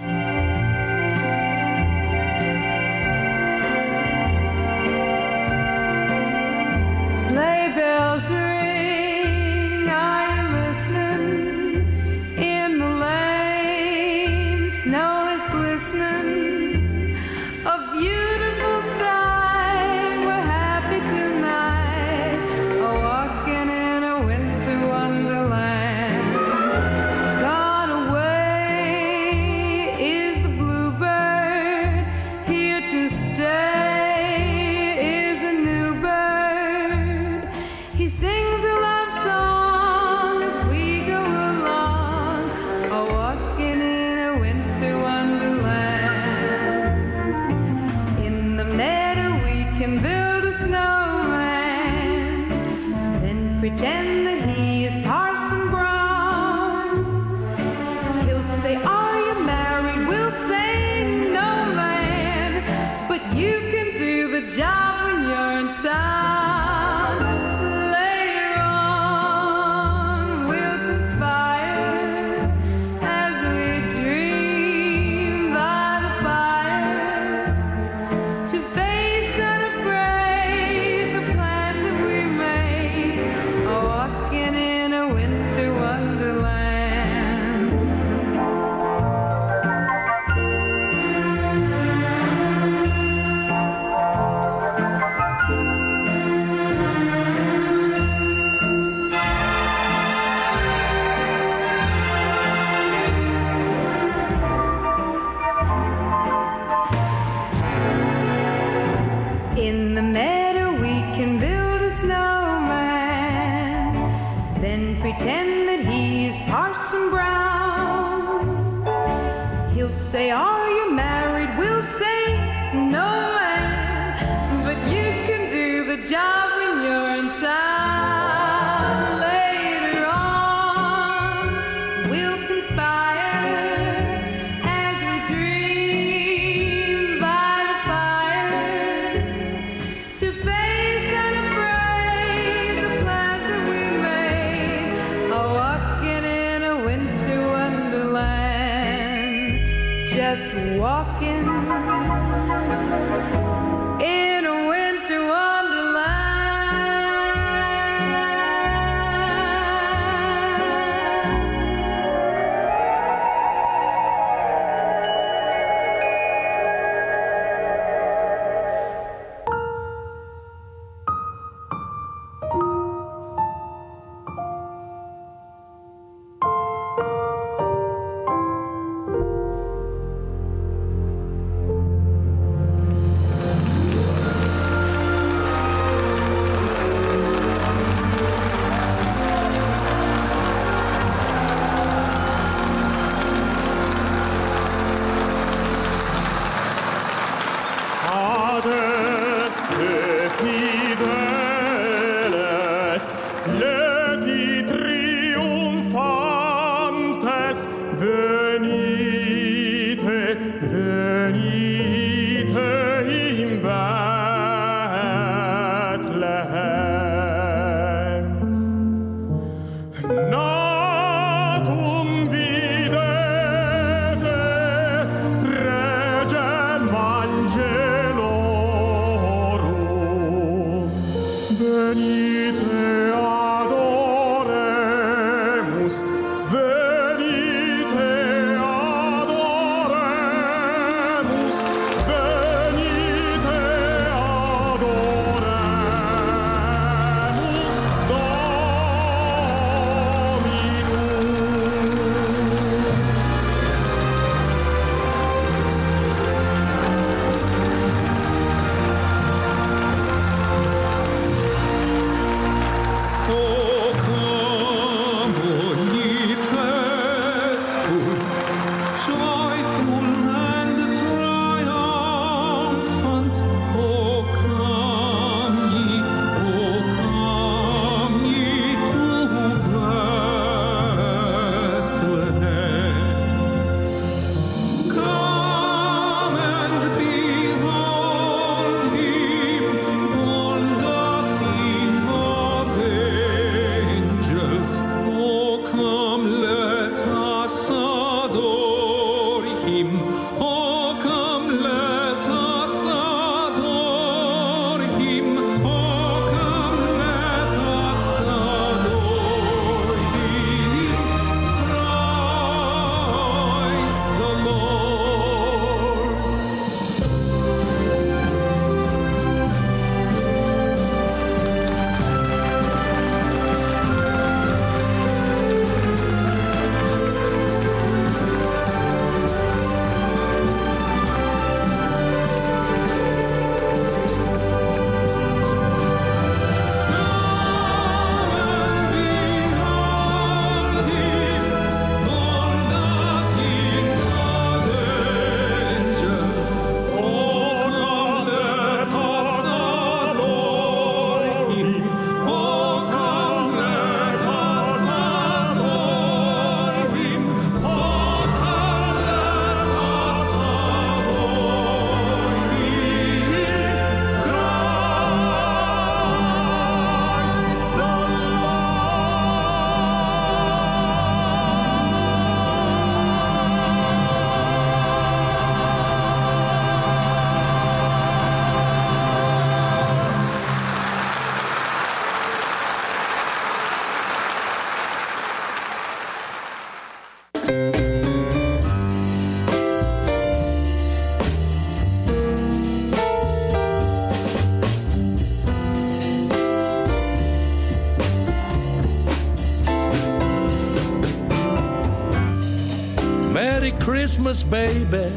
Christmas, baby.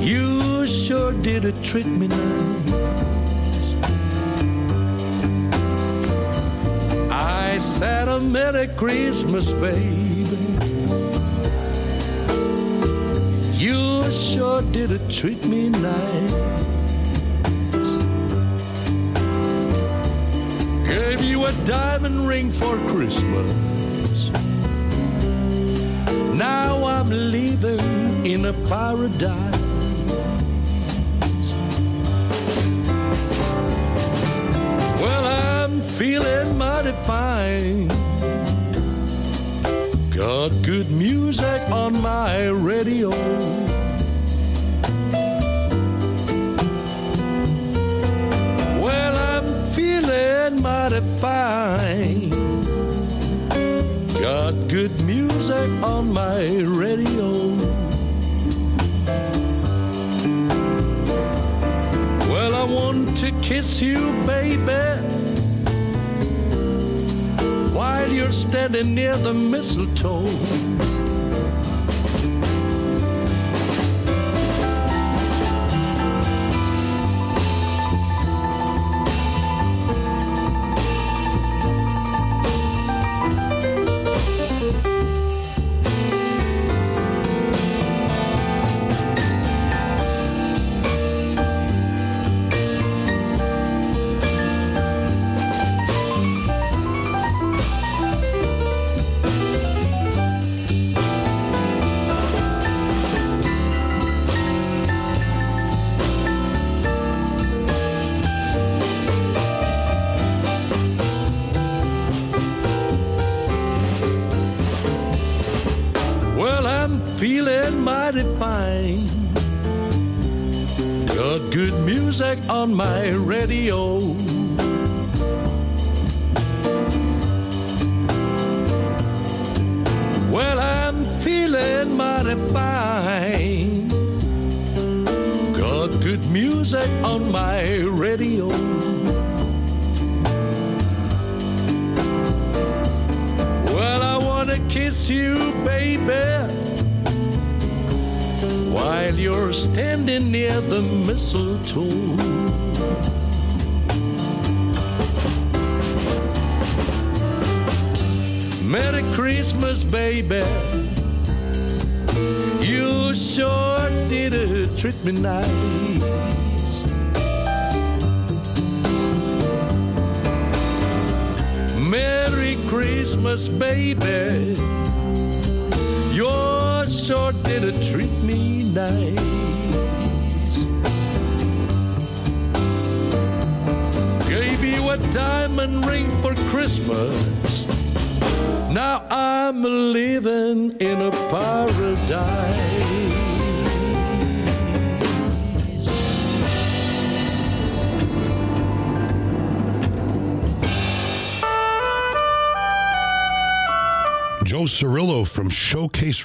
You sure did a treat me nice. I said a Merry Christmas, baby. You sure did a treat me nice. Gave you a diamond ring for Christmas. Now I'm living in a paradise. Well, I'm feeling mighty fine. Got good music on my radio. On my radio. Well, I want to kiss you, baby, while you're standing near the mistletoe.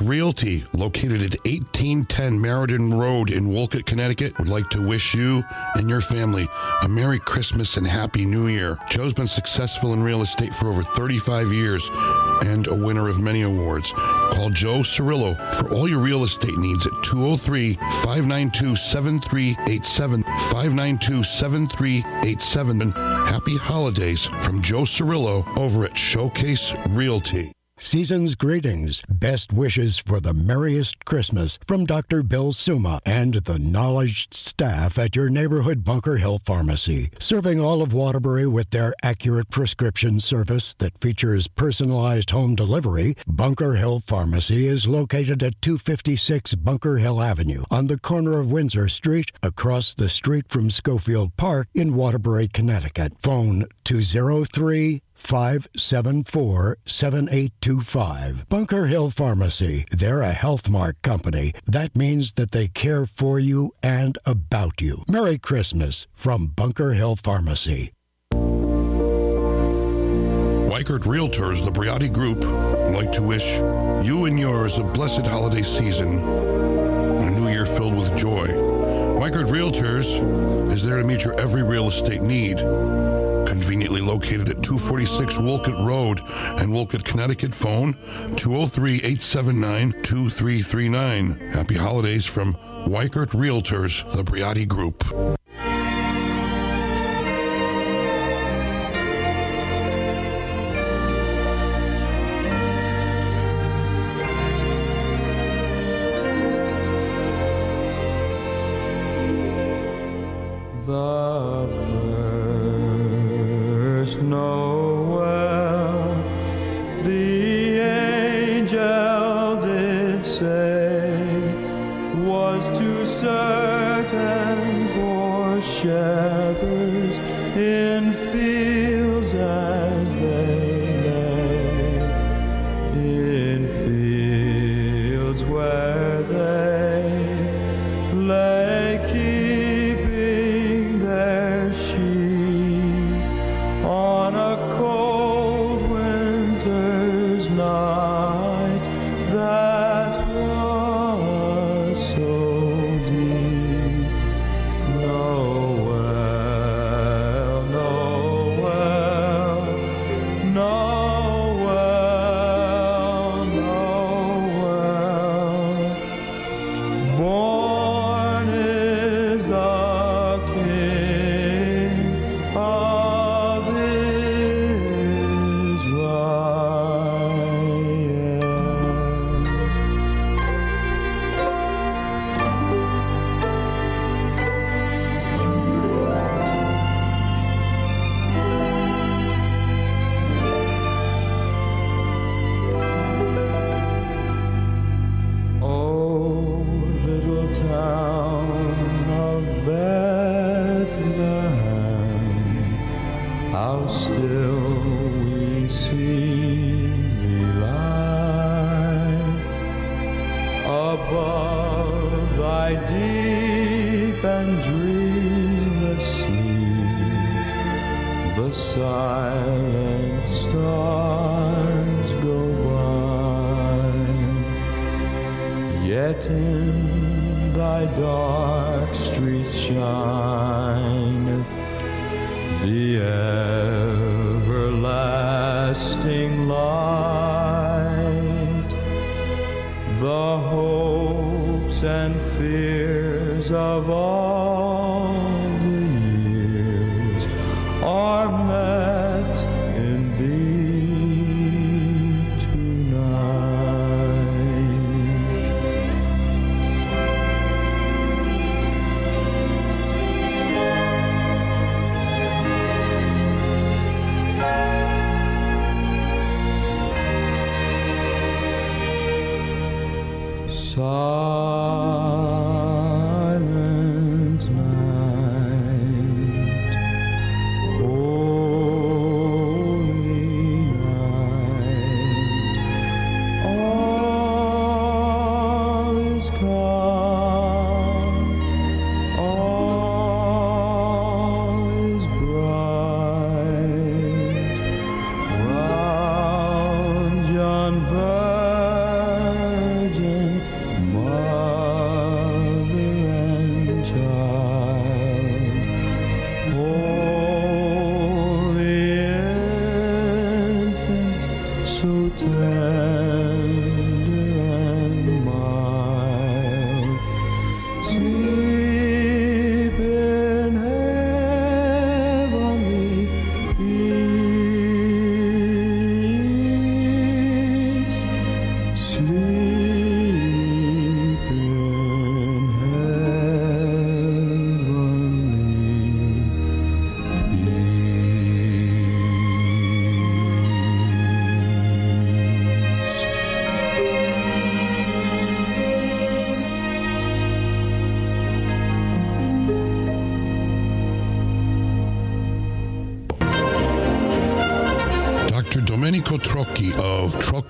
Realty, located at 1810 Meriden Road in Wolcott, Connecticut, would like to wish you and your family a Merry Christmas and Happy New Year. Joe's been successful in real estate for over 35 years and a winner of many awards. Call Joe Cirillo for all your real estate needs at 203 592 7387. 592 7387. And happy holidays from Joe Cirillo over at Showcase Realty. Season's greetings, best wishes for the merriest Christmas from Dr. Bill Suma and the knowledge staff at your neighborhood Bunker Hill Pharmacy, serving all of Waterbury with their accurate prescription service that features personalized home delivery. Bunker Hill Pharmacy is located at 256 Bunker Hill Avenue on the corner of Windsor Street, across the street from Schofield Park in Waterbury, Connecticut. Phone 203 574 7825. Bunker Hill Pharmacy. They're a Health Mart company. That means that they care for you and about you. Merry Christmas from Bunker Hill Pharmacy. Weichert Realtors, the Briati Group, like to wish you and yours a blessed holiday season and a new year filled with joy. Weichert Realtors is there to meet your every real estate need conveniently located at 246 Wolcott Road and Wolcott, Connecticut. Phone 203 879 2339. Happy holidays from Weichert Realtors, the Briati Group.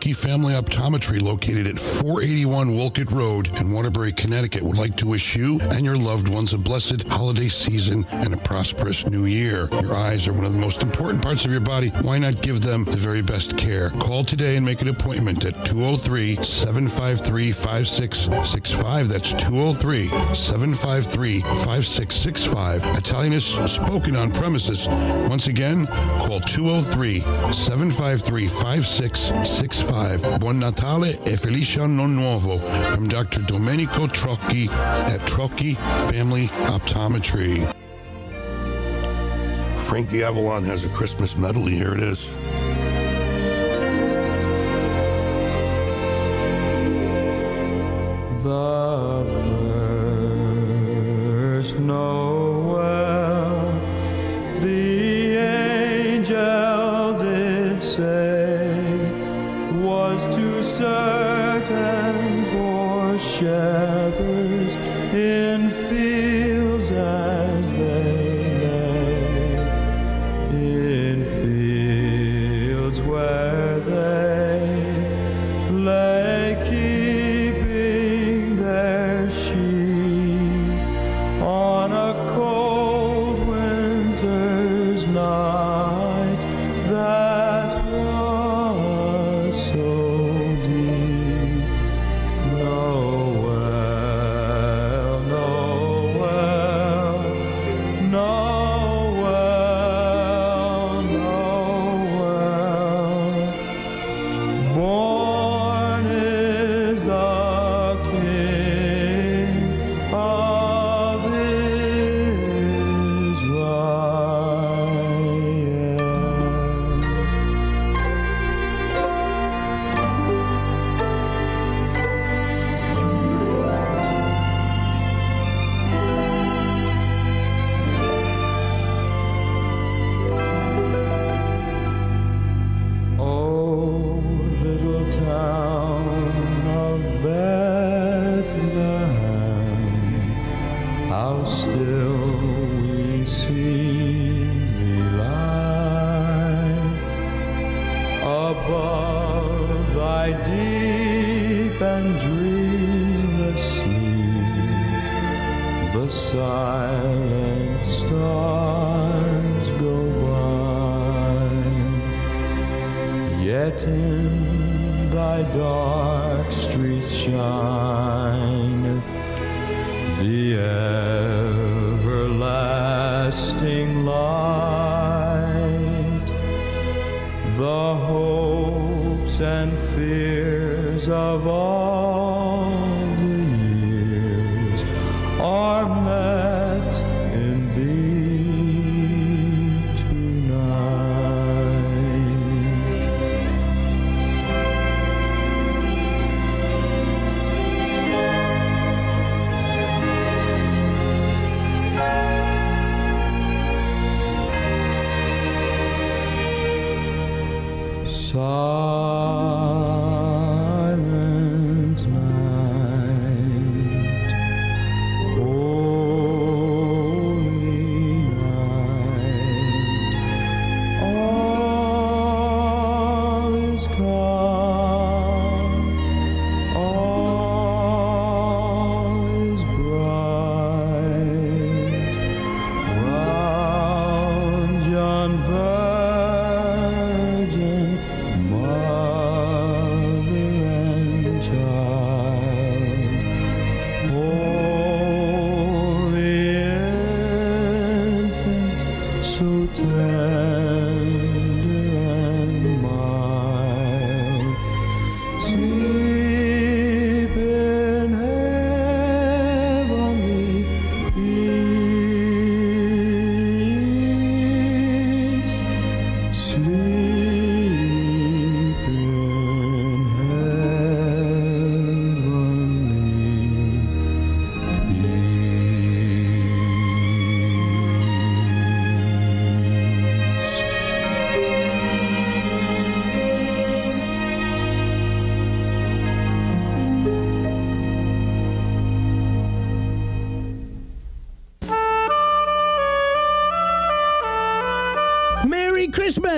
Trocchi Family Optometry, located at 481 Wolcott Road in Waterbury, Connecticut, would like to wish you and your loved ones a blessed holiday season and a prosperous new year. Your eyes are one of the most important parts of your body. Why not give them the very best care? Call today and make an appointment at 203 753 5665. That's 203 753 5665. Italian is spoken on premises. Once again, call 203 753 5665. Buon Natale e Felice Anno Nuovo from Dr. Domenico Trocchi at Trocchi Family Optometry. Frankie Avalon has a Christmas medley. Here it is. Still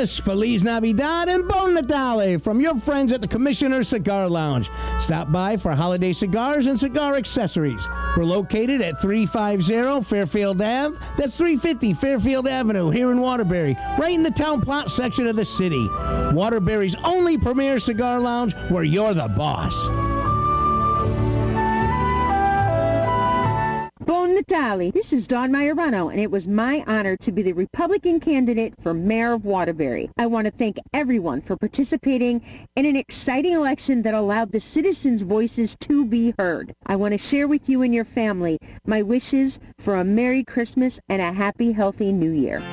Christmas, Feliz Navidad, and Bon Natale from your friends at the Commissioner's Cigar Lounge. Stop by for holiday cigars and cigar accessories. We're located at 350 Fairfield Ave. That's 350 Fairfield Avenue here in Waterbury, right in the Town Plot section of the city. Waterbury's only premier cigar lounge where you're the boss. This is Dawn Maiorano, and it was my honor to be the Republican candidate for mayor of Waterbury. I want to thank everyone for participating in an exciting election that allowed the citizens' voices to be heard. I want to share with you and your family my wishes for a Merry Christmas and a happy, healthy New Year.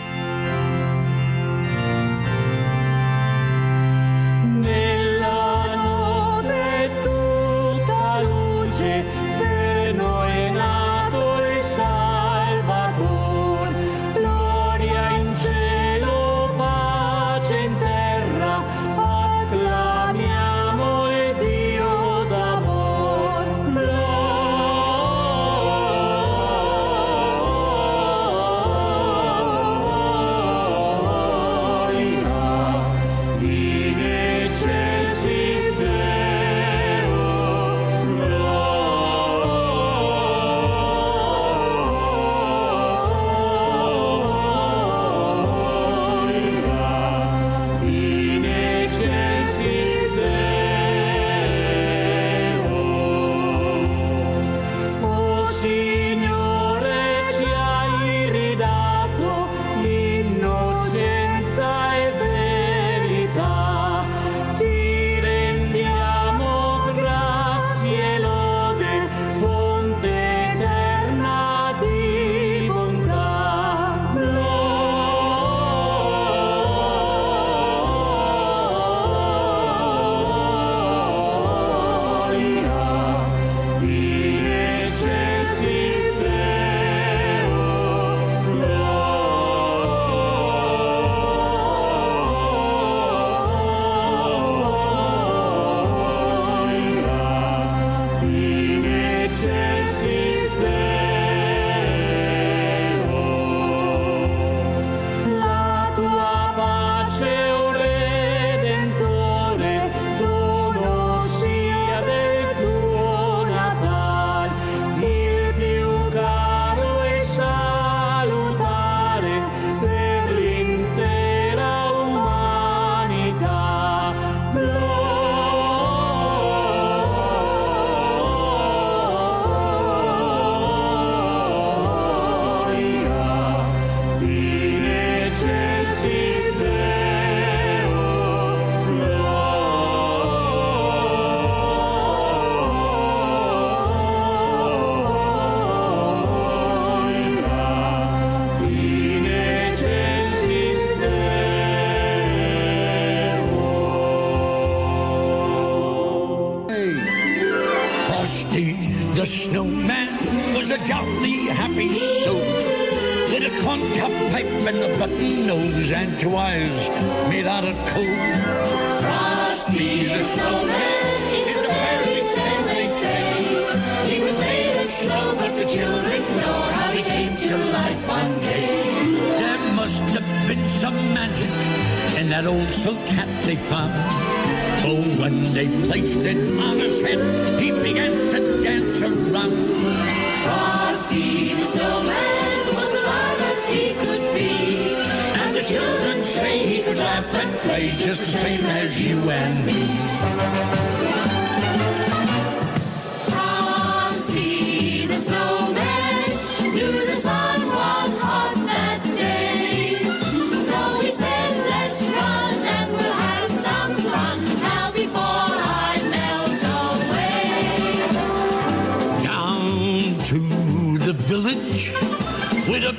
The snowman was as he could be. And the children say he could laugh and play Just the same as you and me.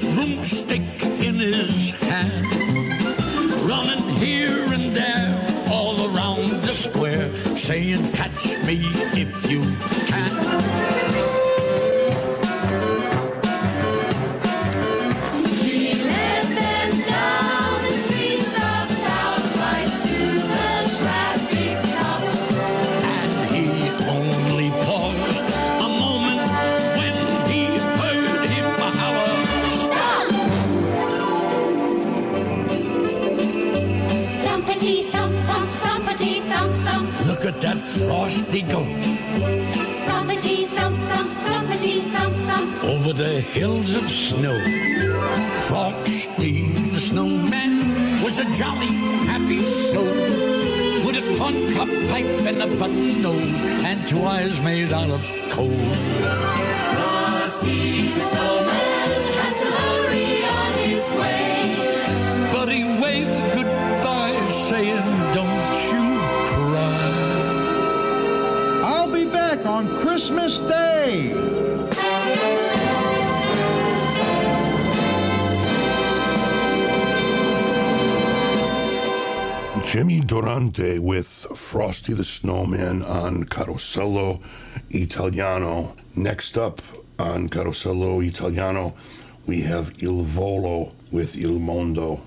A broomstick in his hand, running here and there all around the square, saying, Catch me if you can. they go. Thumpity thump thump, thumpity thump thump. Over the hills of snow. Frosty the snowman was a jolly, happy soul. With a corn pipe and a button nose and two eyes made out of coal. Frosty the snowman. Christmas Day. Jimmy Durante with Frosty the Snowman on Carosello Italiano. Next up on Carosello Italiano, we have Il Volo with Il Mondo.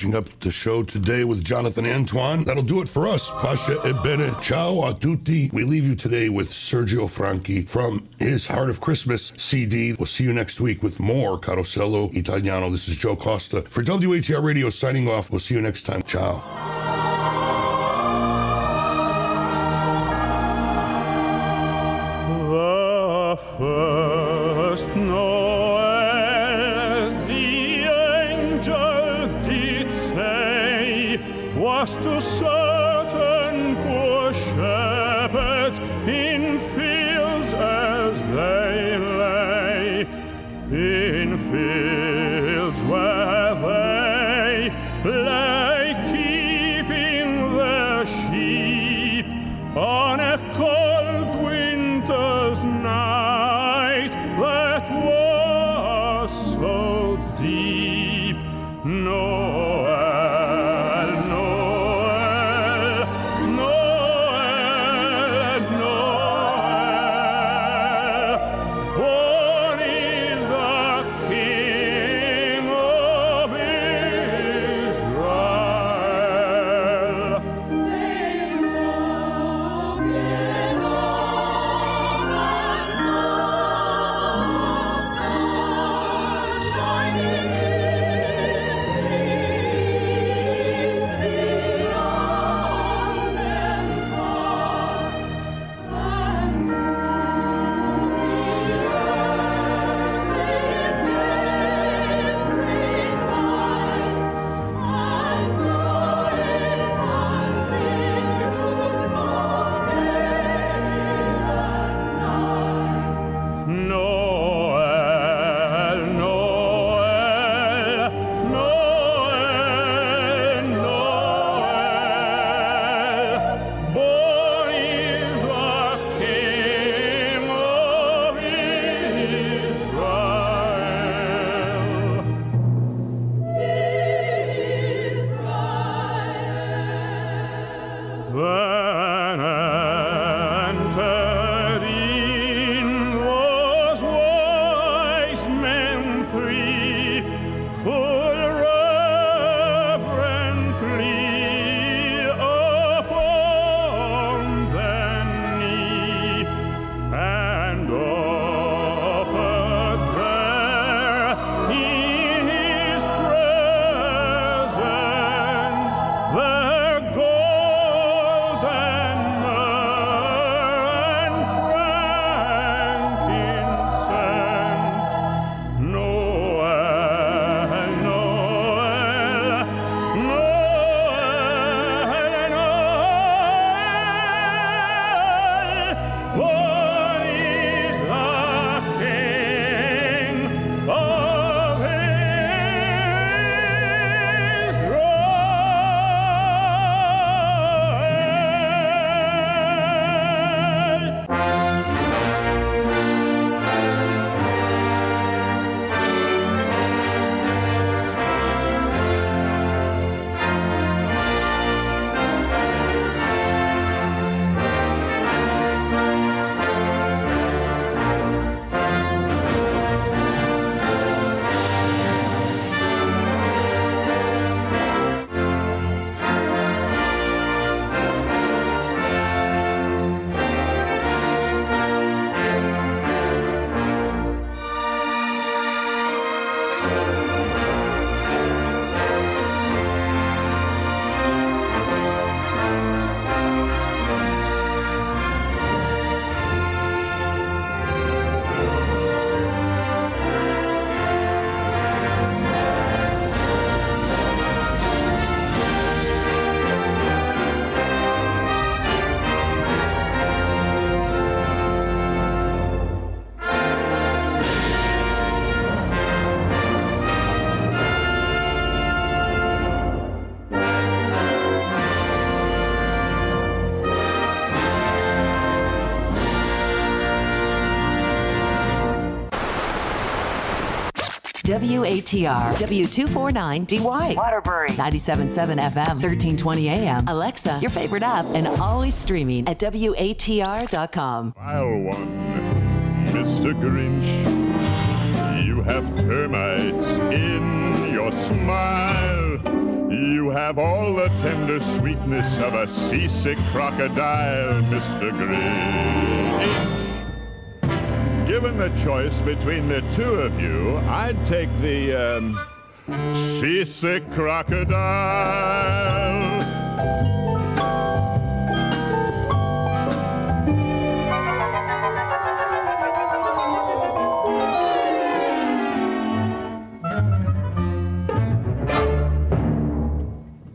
Finishing up the show today with Jonathan Antoine. That'll do it for us. Pasha Ebene. Ciao a tutti. We leave you today with Sergio Franchi from his Heart of Christmas CD. We'll see you next week with more Carosello Italiano. This is Joe Costa for WATR Radio signing off. We'll see you next time. Ciao. WATR W249DY Waterbury 97.7 FM 1320 AM Alexa your favorite app and always streaming at WATR.com File one, Mr. Grinch. You have termites in your smile. You have all the tender sweetness of a seasick crocodile, Mr. Grinch. Given the choice between the two of you, I'd take the um, seasick crocodile.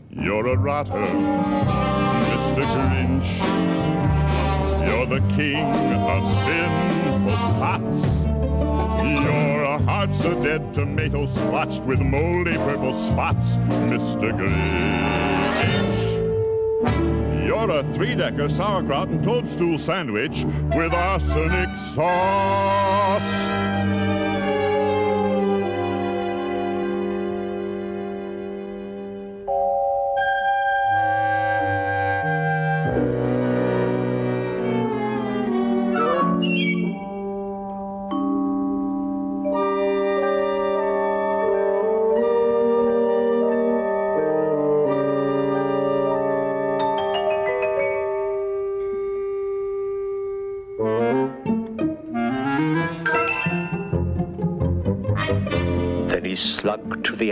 You're a rotter, Mr. Grinch. King of sinful sots. You're a dead tomato splotched with moldy purple spots, Mr. Grinch. You're a three-decker sauerkraut and toadstool sandwich with arsenic sauce.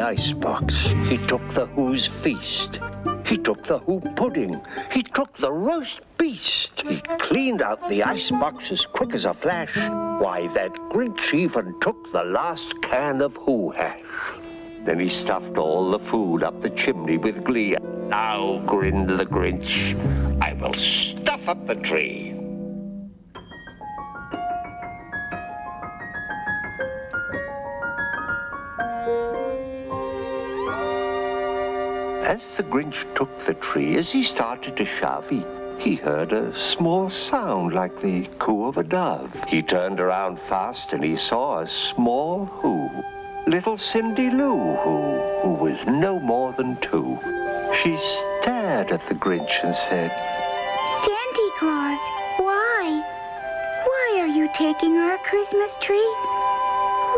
Icebox. He took the Who's feast. He took the Who pudding. He took the roast beast. He cleaned out the icebox as quick as a flash. Why, that Grinch even took the last can of Who hash. Then he stuffed all the food up the chimney with glee. Now, grinned the Grinch, I will stuff up the tree. As the Grinch took the tree, as he started to shove, he, he heard a small sound like the coo of a dove. He turned around fast and he saw a small who. Little Cindy Lou Who, who was no more than two. She stared at the Grinch and said, Santa Claus, why? Why are you taking our Christmas tree?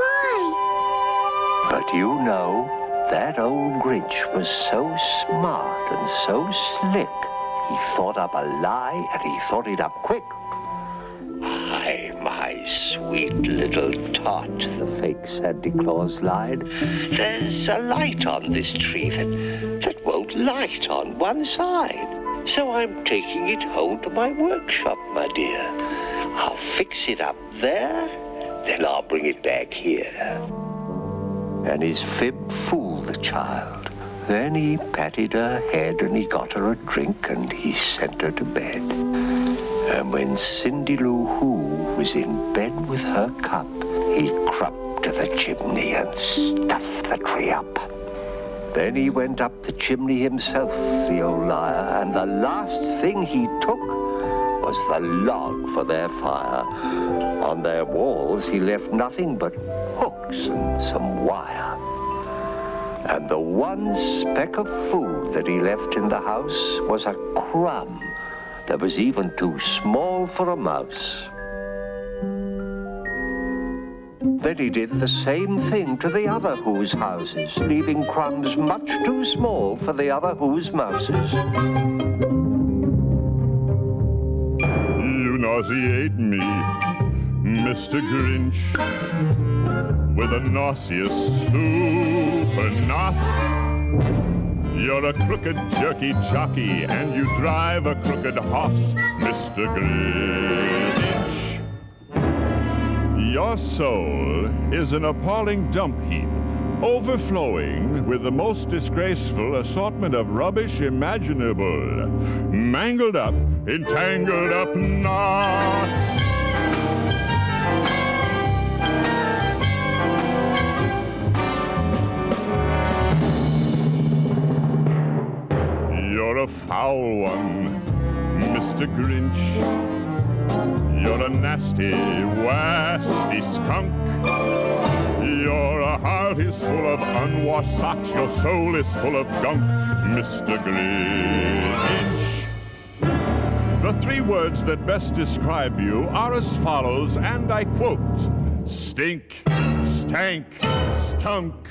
Why? But you know, that old Grinch was so smart and so slick. He thought up a lie and he thought it up quick. Ay, my sweet little tot, the fake Santa Claus lied. There's a light on this tree that, that won't light on one side. So I'm taking it home to my workshop, my dear. I'll fix it up there, then I'll bring it back here. And his fib fooled the child. Then he patted her head and he got her a drink and he sent her to bed. And when Cindy Lou Who was in bed with her cup, he crept to the chimney and stuffed the tree up. Then he went up the chimney himself, the old liar, and the last thing he took was the log for their fire. On their walls he left nothing but hooks and some wire. And the one speck of food that he left in the house was a crumb that was even too small for a mouse. Then he did the same thing to the other Who's houses, leaving crumbs much too small for the other Who's mouses. You nauseate me, Mr. Grinch, with a nauseous super nos. You're a crooked jerky jockey, and you drive a crooked horse, Mr. Grinch. Your soul is an appalling dump heap, overflowing with the most disgraceful assortment of rubbish imaginable, mangled up entangled up knots. You're a foul one, Mr. Grinch. You're a nasty, wasty skunk. Your heart is full of unwashed socks. Your soul is full of gunk, Mr. Grinch. The three words that best describe you are as follows, and I quote Stink, stank, stunk.